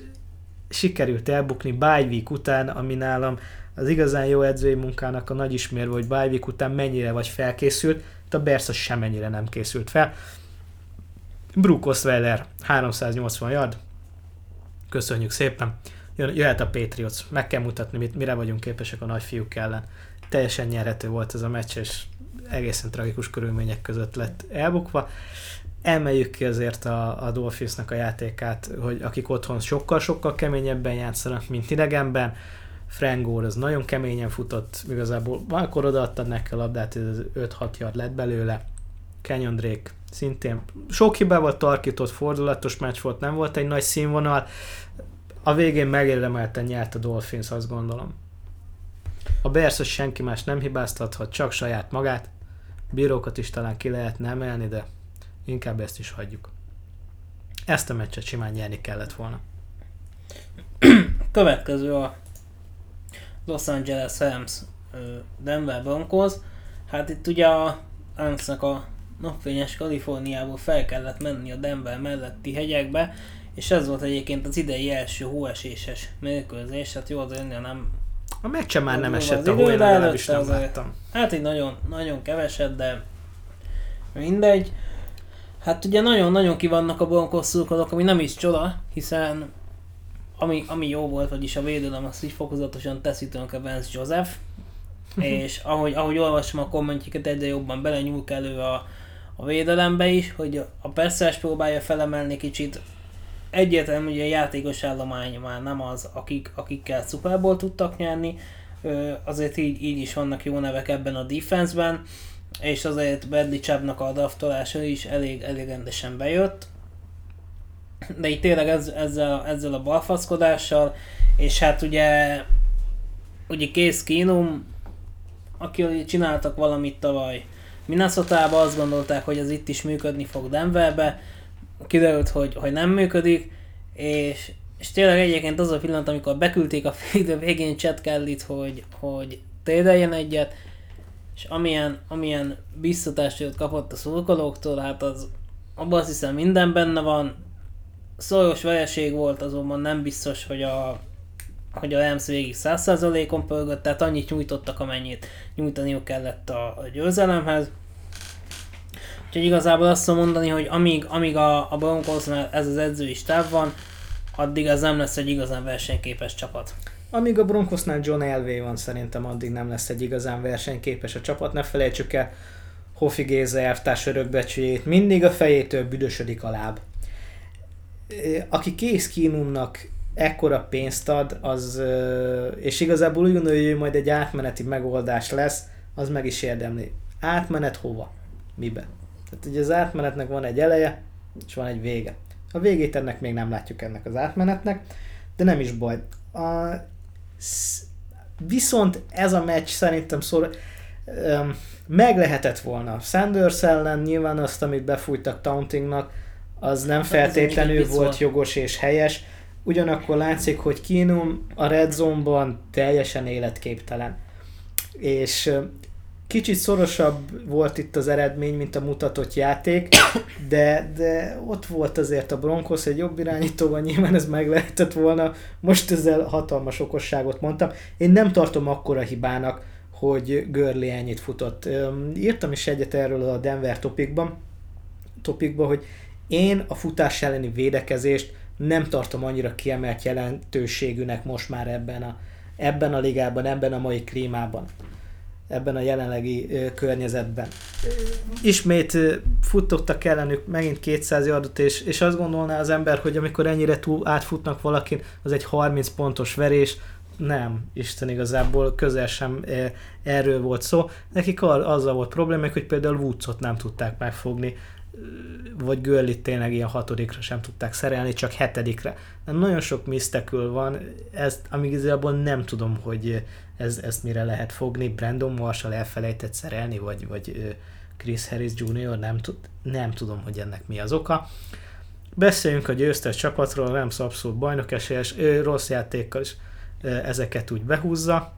sikerült elbukni Bajvik után, ami nálam az igazán jó edzői munkának a nagy ismérve, hogy Bajvik után mennyire vagy felkészült, a Bersa semennyire nem készült fel. Brook Osweiler 380 yard, köszönjük szépen. Jöhet a Patriots, meg kell mutatni, mit, mire vagyunk képesek a nagyfiúk ellen. Teljesen nyerhető volt ez a meccs, és egészen tragikus körülmények között lett elbukva emeljük ki azért a, a Dolphinsnak a játékát, hogy akik otthon sokkal-sokkal keményebben játszanak, mint idegenben. Frank Gore az nagyon keményen futott, igazából akkor odaadtad neki a labdát, ez 5-6 yard lett belőle. Kenyon Drake szintén sok hibával tarkított, fordulatos meccs volt, nem volt egy nagy színvonal. A végén megérdemelten nyert a Dolphins, azt gondolom. A Bears senki más nem hibáztathat, csak saját magát. Bírókat is talán ki lehetne emelni, de Inkább ezt is hagyjuk. Ezt a meccset simán nyerni kellett volna. Következő a Los Angeles Rams Denver Broncos. Hát itt ugye a Ramsnak a napfényes Kaliforniából fel kellett menni a Denver melletti hegyekbe, és ez volt egyébként az idei első hóeséses mérkőzés, hát jó az önnél nem... A meccse már nem esett a hó, én legalábbis nem láttam. Hát egy nagyon, nagyon keveset, de mindegy. Hát ugye nagyon-nagyon kivannak a Broncos szurkolók, ami nem is csoda, hiszen ami, ami jó volt, vagyis a védelem, azt így fokozatosan teszi tönkre Vance Joseph, és ahogy, ahogy olvasom a kommentjéket, egyre jobban belenyúl elő a, a védelembe is, hogy a persze próbálja felemelni kicsit. Egyértelmű, hogy a játékos állomány már nem az, akik, akikkel Super Bowl tudtak nyerni, azért így, így is vannak jó nevek ebben a defenseben és azért Bradley Chubbnak a draftolása is elég, elég rendesen bejött. De itt tényleg ez, ezzel, ezzel a balfaszkodással, és hát ugye ugye Case Keenum, aki csináltak valamit tavaly minnesota azt gondolták, hogy ez itt is működni fog Denverbe, kiderült, hogy, hogy nem működik, és, és tényleg egyébként az a pillanat, amikor beküldték a fél végén Chad Kelly-t, hogy, hogy tédeljen egyet, és amilyen, amilyen biztatást kapott a szurkolóktól, hát az abban azt hiszem minden benne van. Szoros vereség volt, azonban nem biztos, hogy a, hogy a Rams végig 100%-on pörgött, tehát annyit nyújtottak, amennyit nyújtaniuk kellett a, a győzelemhez. Úgyhogy igazából azt tudom mondani, hogy amíg, amíg a, a Broncosnál ez az edzői stáb van, addig ez nem lesz egy igazán versenyképes csapat. Amíg a Broncosnál John Elway van, szerintem addig nem lesz egy igazán versenyképes a csapat. Ne felejtsük el, Hofi Géza elvtárs örökbecsüjét, mindig a fejétől büdösödik a láb. Aki kész kínumnak ekkora pénzt ad, az, és igazából úgy gondolja, hogy majd egy átmeneti megoldás lesz, az meg is érdemli. Átmenet hova? Mibe? Tehát ugye az átmenetnek van egy eleje, és van egy vége. A végét ennek még nem látjuk ennek az átmenetnek, de nem is baj. A, viszont ez a meccs szerintem szor, um, meg lehetett volna. Sanders ellen nyilván azt, amit befújtak Tauntingnak, az nem hát feltétlenül volt jogos és helyes. Ugyanakkor látszik, hogy Keenum a Red Zone-ban teljesen életképtelen. És kicsit szorosabb volt itt az eredmény, mint a mutatott játék, de, de ott volt azért a Broncos egy jobb irányítóval, nyilván ez meg lehetett volna. Most ezzel hatalmas okosságot mondtam. Én nem tartom akkora hibának, hogy Görli ennyit futott. Írtam is egyet erről a Denver topikban, topikban, hogy én a futás elleni védekezést nem tartom annyira kiemelt jelentőségűnek most már ebben a, ebben a ligában, ebben a mai klímában, ebben a jelenlegi ö, környezetben. Ismét ö, futtottak ellenük megint 200 yardot, és, és azt gondolná az ember, hogy amikor ennyire túl átfutnak valakin, az egy 30 pontos verés, nem, Isten igazából közel sem e, erről volt szó. Nekik azzal volt problémák, hogy például Woodsot nem tudták megfogni, vagy Görlit tényleg ilyen hatodikra sem tudták szerelni, csak hetedikre. De nagyon sok misztekül van, ezt, amíg igazából nem tudom, hogy ez, ezt mire lehet fogni. Brandon Marshall elfelejtett szerelni, vagy, vagy Chris Harris Jr. Nem, tud, nem tudom, hogy ennek mi az oka. Beszéljünk a győztes csapatról, nem abszolút bajnok esélyes, ő rossz játékkal is ezeket úgy behúzza.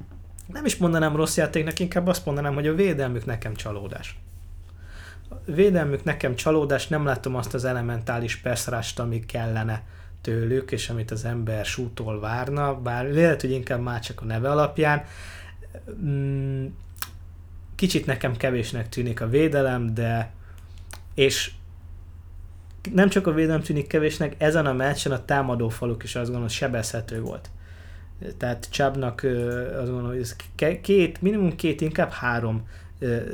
Nem is mondanám rossz játéknak, inkább azt mondanám, hogy a védelmük nekem csalódás. Védelmük nekem csalódás, nem látom azt az elementális perszrást, ami kellene tőlük, és amit az ember sútól várna, bár lehet, hogy inkább már csak a neve alapján. Mm, kicsit nekem kevésnek tűnik a védelem, de és nem csak a védelem tűnik kevésnek, ezen a meccsen a támadó faluk is azt gondolom sebezhető volt tehát Csabnak azt gondolom, hogy ez két, minimum két, inkább három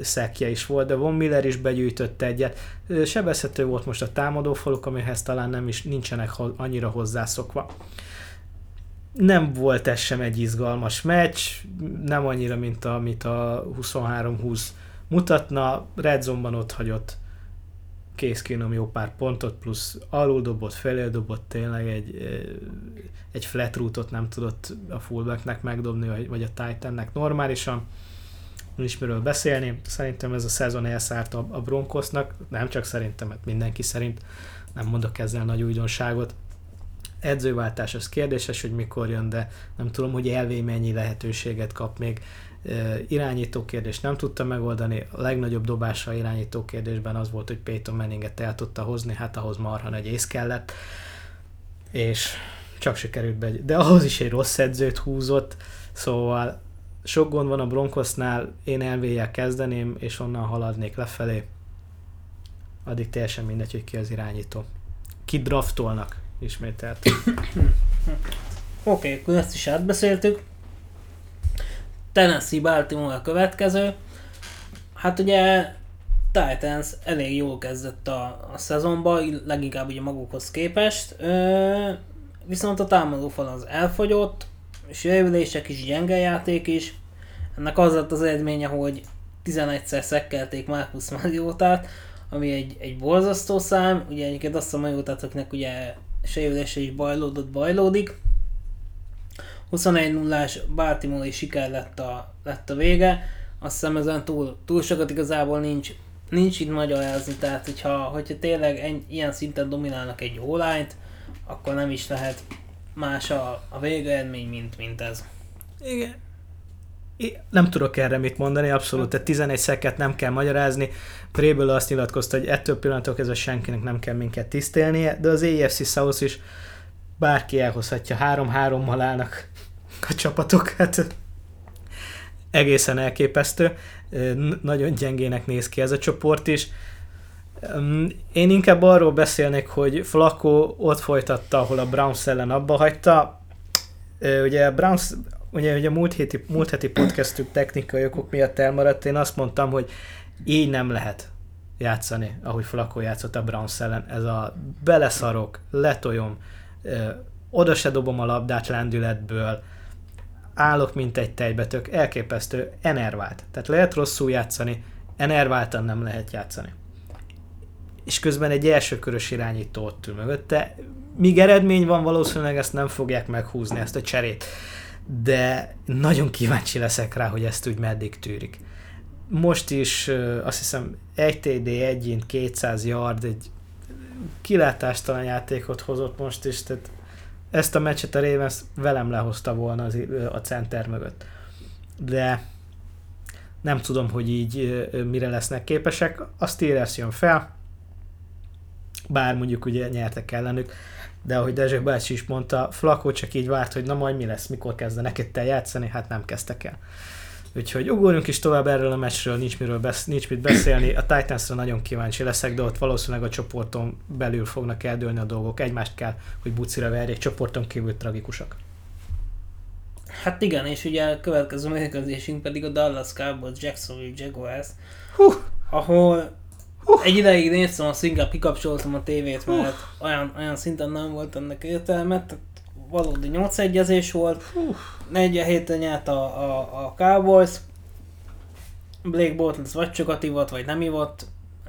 szekje is volt, de Von Miller is begyűjtött egyet. Sebezhető volt most a támadófaluk, amihez talán nem is nincsenek annyira hozzászokva. Nem volt ez sem egy izgalmas meccs, nem annyira, mint amit a 23-20 mutatna. Redzonban ott hagyott kész kínom jó pár pontot, plusz alul dobott, felé dobott, tényleg egy, egy flat nem tudott a fullbacknek megdobni, vagy a Titannek normálisan. Nincs miről beszélni. Szerintem ez a szezon elszállt a, a Broncosnak, nem csak szerintem, mert mindenki szerint nem mondok ezzel nagy újdonságot. Edzőváltás az kérdéses, hogy mikor jön, de nem tudom, hogy elvé mennyi lehetőséget kap még irányító kérdést nem tudta megoldani. A legnagyobb dobása a irányító kérdésben az volt, hogy Peyton Manninget el tudta hozni, hát ahhoz marha nagy ész kellett, és csak sikerült be, de ahhoz is egy rossz edzőt húzott, szóval sok gond van a Broncosnál, én elvéjel kezdeném, és onnan haladnék lefelé. Addig teljesen mindegy, hogy ki az irányító. Ki draftolnak, ismételt. Oké, okay, akkor ezt is átbeszéltük. Tennessee Baltimore a következő. Hát ugye Titans elég jól kezdett a, a szezonba, leginkább ugye magukhoz képest. Ö, viszont a támadófal az elfogyott, sérülések is, gyenge játék is. Ennek az lett az eredménye, hogy 11-szer szekkelték Marcus Mariotát, ami egy, egy borzasztó szám. Ugye egyébként azt a Mariotát, akinek ugye sérülése is bajlódott, bajlódik. 21-0-ás Baltimore siker lett a, lett a vége. Azt hiszem ezen túl, túl sokat igazából nincs, nincs itt magyarázni, tehát hogyha, hogyha tényleg en, ilyen szinten dominálnak egy ólányt, akkor nem is lehet más a, a végeredmény, mint, mint ez. Igen. Én nem tudok erre mit mondani, abszolút, tehát 11 szeket nem kell magyarázni. Préből azt nyilatkozta, hogy ettől pillanatok ez senkinek nem kell minket tisztelnie, de az AFC South is bárki elhozhatja, három-hárommal állnak a csapatok, hát egészen elképesztő. Nagyon gyengének néz ki ez a csoport is. Én inkább arról beszélnék, hogy Flacco ott folytatta, ahol a Browns ellen abba hagyta. Ugye a Browns, ugye, ugye a múlt heti, múlt heti podcastük technikai okok miatt elmaradt, én azt mondtam, hogy így nem lehet játszani, ahogy Flakó játszott a Browns ellen. Ez a beleszarok, letoljom, oda se dobom a labdát lendületből, állok, mint egy tejbetök, elképesztő, enervált. Tehát lehet rosszul játszani, enerváltan nem lehet játszani. És közben egy első körös irányító ott ül mögötte. Míg eredmény van, valószínűleg ezt nem fogják meghúzni, ezt a cserét. De nagyon kíváncsi leszek rá, hogy ezt úgy meddig tűrik. Most is azt hiszem 1 TD, 1 int, 200 yard, egy kilátástalan játékot hozott most is, tehát ezt a meccset a Ravens velem lehozta volna az, a center mögött. De nem tudom, hogy így mire lesznek képesek. A Steelers jön fel, bár mondjuk ugye nyertek ellenük, de ahogy Dezső bácsi is mondta, Flakó csak így várt, hogy na majd mi lesz, mikor kezdenek itt el játszani, hát nem kezdtek el. Úgyhogy ugorjunk is tovább erről a meccsről, nincs, miről besz- nincs mit beszélni. A Titansra nagyon kíváncsi leszek, de ott valószínűleg a csoporton belül fognak eldőlni a dolgok. Egymást kell, hogy bucira verjék, csoporton kívül tragikusak. Hát igen, és ugye a következő mérkőzésünk pedig a Dallas Cowboys Jacksonville Jaguars, Hú, ahol egy ideig néztem, azt inkább kikapcsoltam a tévét, mert olyan, olyan szinten nem volt ennek értelme, tehát valódi 8 egyezés volt, 47 nyert a, a, a Cowboys, Blake Bortles vagy sokat ivott, vagy nem ivott.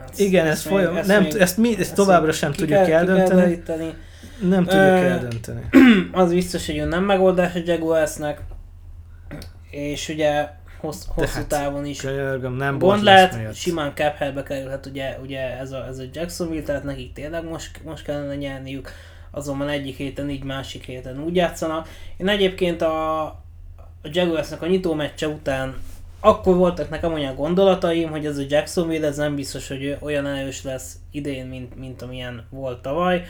Ezt, igen, ez még- folyam, nem, még- ezt, mi, ezt továbbra sem tudjuk kell- kell eldönteni. deríteni. Nem tudjuk Ö, eldönteni. Az biztos, hogy nem megoldás a Jaguarsnek, és ugye hossz, hosszú hát, távon is Könyörgöm, nem Gond Bortles lehet, simán cap helybe kerülhet ugye, ugye ez, a, ez a Jacksonville, tehát nekik tényleg most, most kellene nyerniük, azonban egyik héten így, másik héten úgy játszanak. Én egyébként a, a Jaguarsnak a nyitó meccse után akkor voltak nekem olyan gondolataim, hogy ez a Jacksonville ez nem biztos, hogy olyan erős lesz idén, mint, mint amilyen volt tavaly.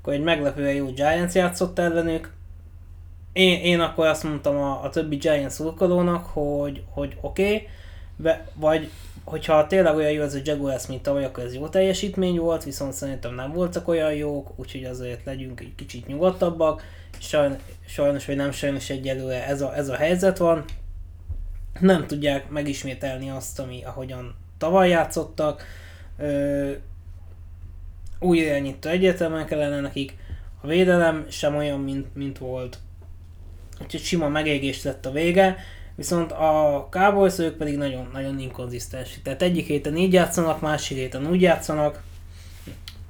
Akkor egy meglepően jó Giants játszott ellenük. Én, én akkor azt mondtam a, a többi Giants szurkolónak, hogy, hogy oké, okay, vagy hogyha tényleg olyan jó ez a Jaguars, mint tavaly, akkor ez jó teljesítmény volt, viszont szerintem nem voltak olyan jók, úgyhogy azért legyünk egy kicsit nyugodtabbak. Sajn, sajnos, vagy nem sajnos egyelőre ez a, ez a helyzet van. Nem tudják megismételni azt, ami ahogyan tavaly játszottak. Ö, új irányító egyértelműen kellene nekik. A védelem sem olyan, mint, mint volt. Úgyhogy sima megégés lett a vége. Viszont a Cowboys ők pedig nagyon, nagyon inkonzisztens. Tehát egyik héten így játszanak, másik héten úgy játszanak.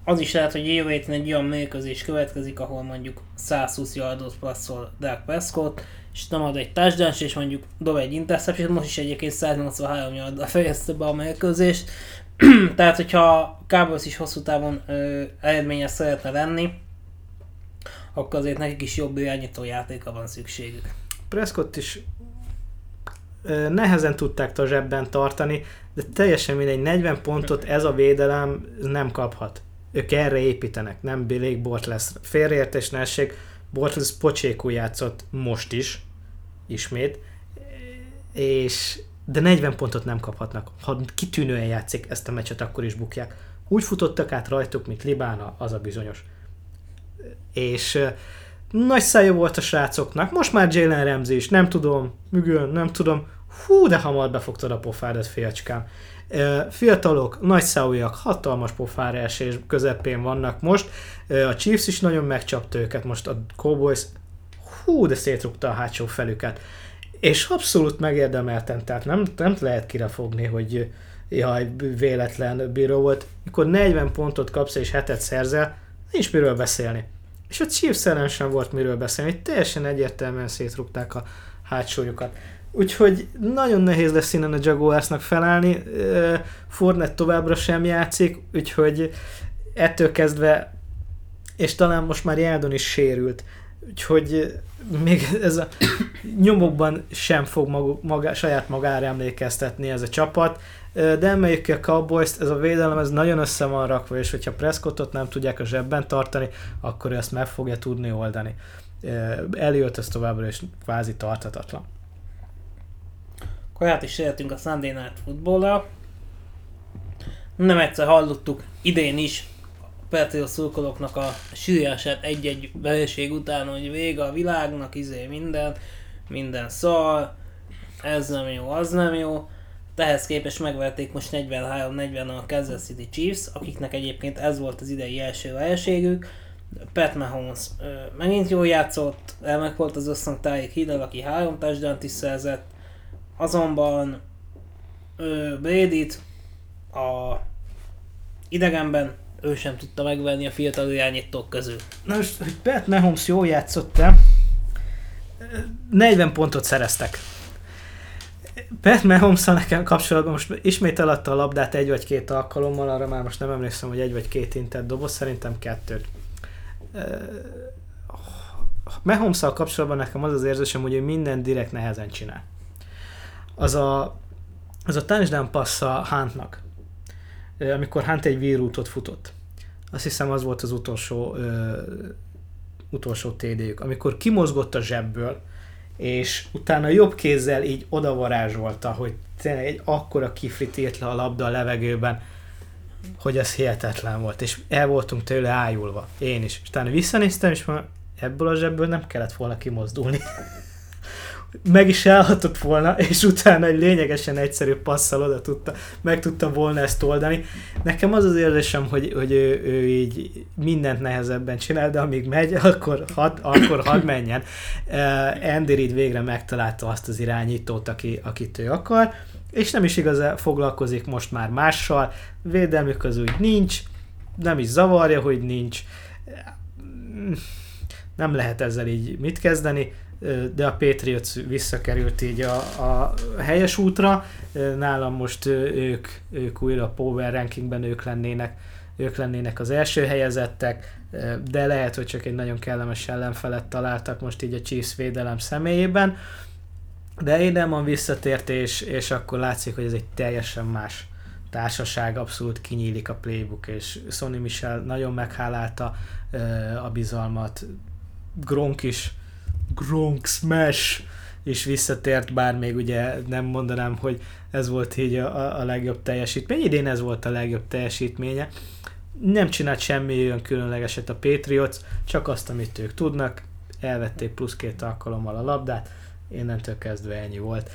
Az is lehet, hogy jövő héten egy olyan mérkőzés következik, ahol mondjuk 120 yardot passzol Dak Prescott, és nem ad egy touchdown és mondjuk dob egy interception, most is egyébként 183 yarddal fejezte be a mérkőzést. Tehát, hogyha Cowboys is hosszú távon ö, eredményes szeretne lenni, akkor azért nekik is jobb irányító játéka van szükségük. Prescott is nehezen tudták a zsebben tartani, de teljesen mindegy, 40 pontot ez a védelem nem kaphat. Ők erre építenek, nem Blake Bortles. Félreértés ne essék, Bortles pocsékul játszott most is, ismét, és de 40 pontot nem kaphatnak. Ha kitűnően játszik ezt a meccset, akkor is bukják. Úgy futottak át rajtuk, mint Libána, az a bizonyos. És nagy szája volt a srácoknak, most már Jalen Ramsey is, nem tudom, Mügön, nem tudom, hú, de hamar befogtad a pofádat, fiacskám. Fiatalok, nagy szájúak, hatalmas pofára esés közepén vannak most. A Chiefs is nagyon megcsapta őket, most a Cowboys, hú, de szétrugta a hátsó felüket. És abszolút megérdemelten, tehát nem, nem lehet kirefogni, hogy jaj, véletlen bíró volt. Mikor 40 pontot kapsz és hetet szerzel, nincs miről beszélni. És a Chiefs ellen sem volt miről beszélni, teljesen egyértelműen szétrugták a hátsójukat. Úgyhogy nagyon nehéz lesz innen a Jaguarsnak felállni, Ö, Fournette továbbra sem játszik, úgyhogy ettől kezdve, és talán most már Jádon is sérült, úgyhogy még ez a nyomokban sem fog maga, maga, saját magára emlékeztetni ez a csapat, de emeljük ki a cowboys ez a védelem ez nagyon össze van rakva, és hogyha Prescottot nem tudják a zsebben tartani, akkor ő ezt meg fogja tudni oldani. Elliot ez továbbra is kvázi tartatatlan. Akkor át is a Sunday Night Football-ra. Nem egyszer hallottuk idén is Patriot szurkolóknak a sűrűsát egy-egy vereség után, hogy vége a világnak, izé minden, minden szar, ez nem jó, az nem jó. ehhez képest megverték most 43-40 a Kansas City Chiefs, akiknek egyébként ez volt az idei első verségük. Pat Mahomes megint jól játszott, elmek volt az összhang Tyreek Hill, aki három touchdown is szerzett, azonban ö, Brady-t a idegenben ő sem tudta megvenni a fiatal irányítók közül. Na most, hogy Pat Mahomes jól játszott-e, 40 pontot szereztek. Pat mahomes nekem kapcsolatban most ismét eladta a labdát egy vagy két alkalommal, arra már most nem emlékszem, hogy egy vagy két intett doboz, szerintem kettőt. mahomes kapcsolatban nekem az az érzésem, hogy ő minden direkt nehezen csinál. Az a, az a touchdown passza Huntnak, amikor Hunt egy vírútot futott. Azt hiszem az volt az utolsó, ö, utolsó TD-jük. Amikor kimozgott a zsebből, és utána jobb kézzel így odavarázsolta, hogy tényleg egy akkora kiflit írt le a labda a levegőben, hogy ez hihetetlen volt, és el voltunk tőle ájulva, én is. És utána visszanéztem, és már ebből a zsebből nem kellett volna kimozdulni. Meg is állhatott volna, és utána egy lényegesen egyszerű passzal oda tudta, meg tudta volna ezt oldani. Nekem az az érzésem, hogy, hogy ő, ő így mindent nehezebben csinál, de amíg megy, akkor had, akkor hadd menjen. Uh, Andy végre megtalálta azt az irányítót, aki, akit ő akar, és nem is igazán foglalkozik most már mással, védelmük az úgy nincs, nem is zavarja, hogy nincs, nem lehet ezzel így mit kezdeni, de a Patriots visszakerült így a, a helyes útra. Nálam most ők, ők újra a Power Rankingben ők lennének, ők lennének az első helyezettek, de lehet, hogy csak egy nagyon kellemes ellenfelet találtak most így a Chiefs védelem személyében. De nem visszatért, és, és akkor látszik, hogy ez egy teljesen más társaság, abszolút kinyílik a playbook, és Sonny Michel nagyon meghálálta a bizalmat, Gronk is Gronk Smash és visszatért, bár még ugye nem mondanám, hogy ez volt így a, a legjobb teljesítmény. Idén ez volt a legjobb teljesítménye. Nem csinált semmi olyan különlegeset a Patriots, csak azt, amit ők tudnak. Elvették plusz két alkalommal a labdát, innentől kezdve ennyi volt.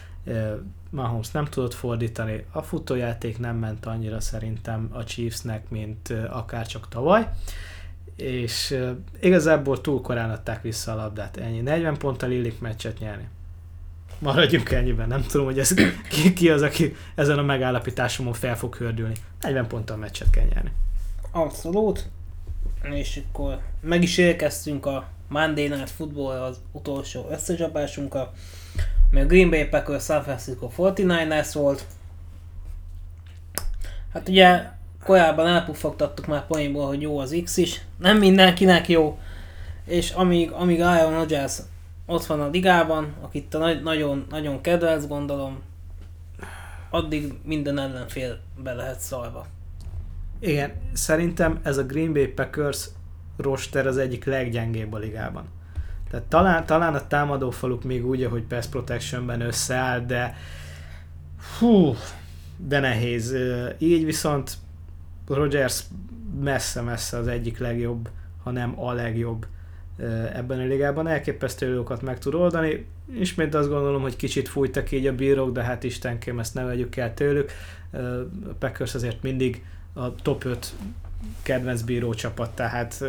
Mahomes nem tudott fordítani, a futójáték nem ment annyira szerintem a Chiefsnek, mint akár csak tavaly és uh, igazából túl korán adták vissza a labdát. Ennyi. 40 ponttal illik meccset nyerni. Maradjunk ennyiben. Nem tudom, hogy ez, ki, ki az, aki ezen a megállapításomon fel fog hördülni. 40 ponttal meccset kell nyerni. Abszolút. És akkor meg is érkeztünk a Monday Night Football az utolsó összecsapásunkkal, ami a Green Bay Packers San Francisco 49ers volt. Hát ugye korábban elpuffogtattuk már poénból, hogy jó az X is. Nem mindenkinek jó. És amíg, amíg Aaron Rodgers ott van a ligában, akit te nagyon, nagyon kedvelsz, gondolom, addig minden ellenfél be lehet szalva. Igen, szerintem ez a Green Bay Packers roster az egyik leggyengébb a ligában. Tehát talán, talán a támadófaluk még úgy, hogy pass protectionben összeáll, de hú, de nehéz. Így viszont Rogers messze-messze az egyik legjobb, ha nem a legjobb ebben a ligában. Elképesztő jókat meg tud oldani. Ismét azt gondolom, hogy kicsit fújtak így a bírók, de hát istenkém, ezt ne vegyük el tőlük. A Packers azért mindig a top 5 kedvenc bíró csapat, tehát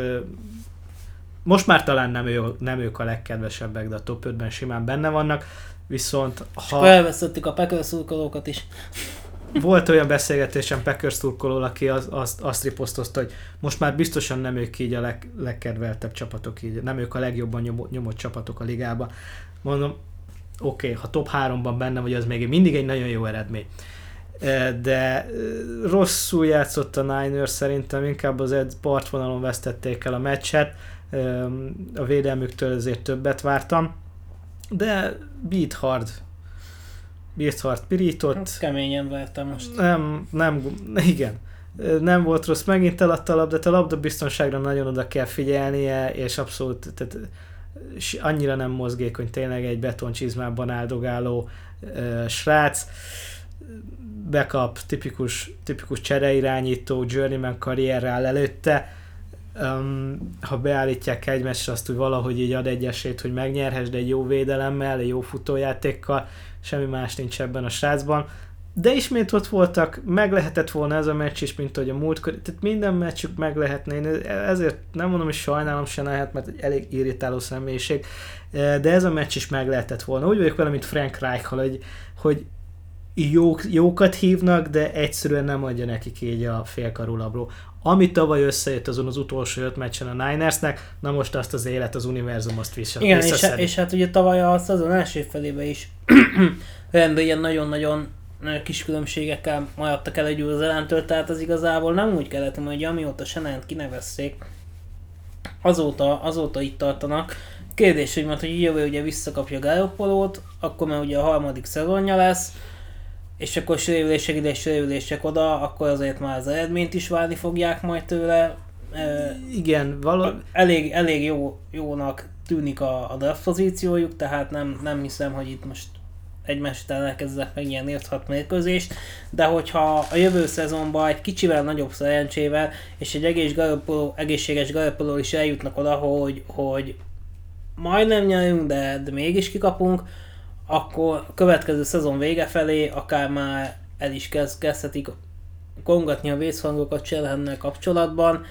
most már talán nem, ő, nem ők a legkedvesebbek, de a top 5-ben simán benne vannak, viszont ha... elvesztettük a Packers is volt olyan beszélgetésem Packers turkoló, aki az, azt, azt riposztozta, hogy most már biztosan nem ők így a leg, legkedveltebb csapatok, így, nem ők a legjobban nyomott, nyomott csapatok a ligában. Mondom, oké, okay, ha top 3-ban benne vagy, az még mindig egy nagyon jó eredmény. De rosszul játszott a Niners szerintem, inkább az egy partvonalon vesztették el a meccset, a védelmüktől ezért többet vártam, de beat hard Birthart pirított. Hát, keményen vertem most. Nem, nem, igen. Nem volt rossz, megint eladta a labdát, a labda biztonságra nagyon oda kell figyelnie, és abszolút tehát, annyira nem mozgékony, tényleg egy betoncsizmában áldogáló uh, srác. Bekap, tipikus, tipikus csereirányító, journeyman karrierrel előtte. Um, ha beállítják egymásra, azt úgy valahogy így ad egy esélyt, hogy megnyerhess, de egy jó védelemmel, egy jó futójátékkal, semmi más nincs ebben a srácban. de ismét ott voltak, meg lehetett volna ez a meccs is, mint hogy a múltkor, tehát minden meccsük meg lehetne, én ezért nem mondom, hogy sajnálom se lehet, mert egy elég irritáló személyiség, de ez a meccs is meg lehetett volna. Úgy vagyok vele, mint Frank reich hogy, hogy jók, jókat hívnak, de egyszerűen nem adja nekik így a félkarú labró. Ami tavaly összejött azon az utolsó öt meccsen a Ninersnek, na most azt az élet, az univerzum azt vissza, Igen, és, és, hát ugye tavaly a szezon első felébe is rendben ilyen nagyon-nagyon kis különbségekkel maradtak el egy győzelemtől, tehát az igazából nem úgy kellett, hogy amióta Senent kinevezték, azóta, azóta itt tartanak. Kérdés, hogy majd, hogy jövő ugye visszakapja Garoppolót, akkor már ugye a harmadik szezonja lesz, és akkor sérülések ide, sérülések oda, akkor azért már az eredményt is várni fogják majd tőle. Igen, valami... Elég, elég jó, jónak tűnik a, a draft pozíciójuk, tehát nem, nem hiszem, hogy itt most egymás után elkezdenek megnyerni 5 mérkőzést, de hogyha a jövő szezonban egy kicsivel nagyobb szerencsével, és egy egész Garoppolo, egészséges Garoppolo is eljutnak oda, hogy, hogy majdnem nyerünk, de, de mégis kikapunk, akkor a következő szezon vége felé akár már el is kezd, kezdhetik kongatni a vészhangokat Cselhennel kapcsolatban,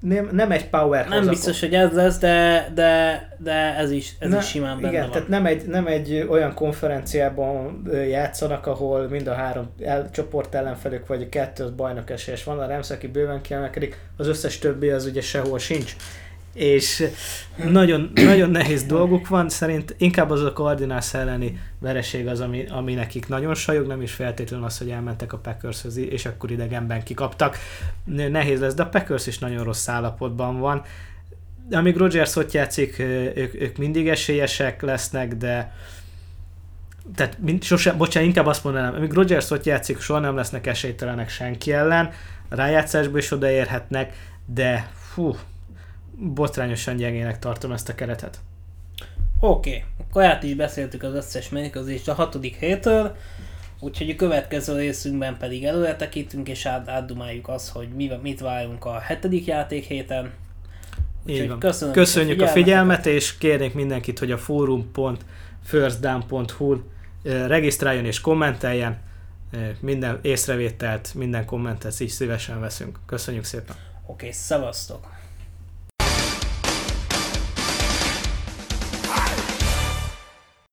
nem, nem egy power Nem biztos, hogy ez lesz, de, de, de ez is, ez ne, is simán benne igen, van. tehát nem egy, nem egy olyan konferenciában játszanak, ahol mind a három el, csoport ellenfelük, vagy a kettő bajnok esélyes. Van, a Rams, aki bőven kiemelkedik, az összes többi az ugye sehol sincs és nagyon, nagyon nehéz dolguk van, szerint inkább az a koordinálsz elleni vereség az, ami, ami nekik nagyon sajog, nem is feltétlenül az, hogy elmentek a packers és akkor idegenben kikaptak. Nehéz lesz, de a Packers is nagyon rossz állapotban van. Amíg Rodgers ott játszik, ők, ők mindig esélyesek lesznek, de tehát mind, sose, bocsánat, inkább azt mondanám, amíg Rodgers ott játszik, soha nem lesznek esélytelenek senki ellen, rájátszásba is odaérhetnek, de fú, botrányosan gyengének tartom ezt a keretet. Oké, okay. akkor át is beszéltük az összes mérkőzést a hatodik hétől, úgyhogy a következő részünkben pedig előre tekintünk és át, átdumáljuk azt, hogy mi, mit várunk a hetedik játék héten. Úgyhogy köszönöm Köszönjük a figyelmet, a figyelmet, és kérnék mindenkit, hogy a forum.firstdown.hu regisztráljon és kommenteljen. Minden észrevételt, minden kommentet így szívesen veszünk. Köszönjük szépen! Oké, okay, szevasztok!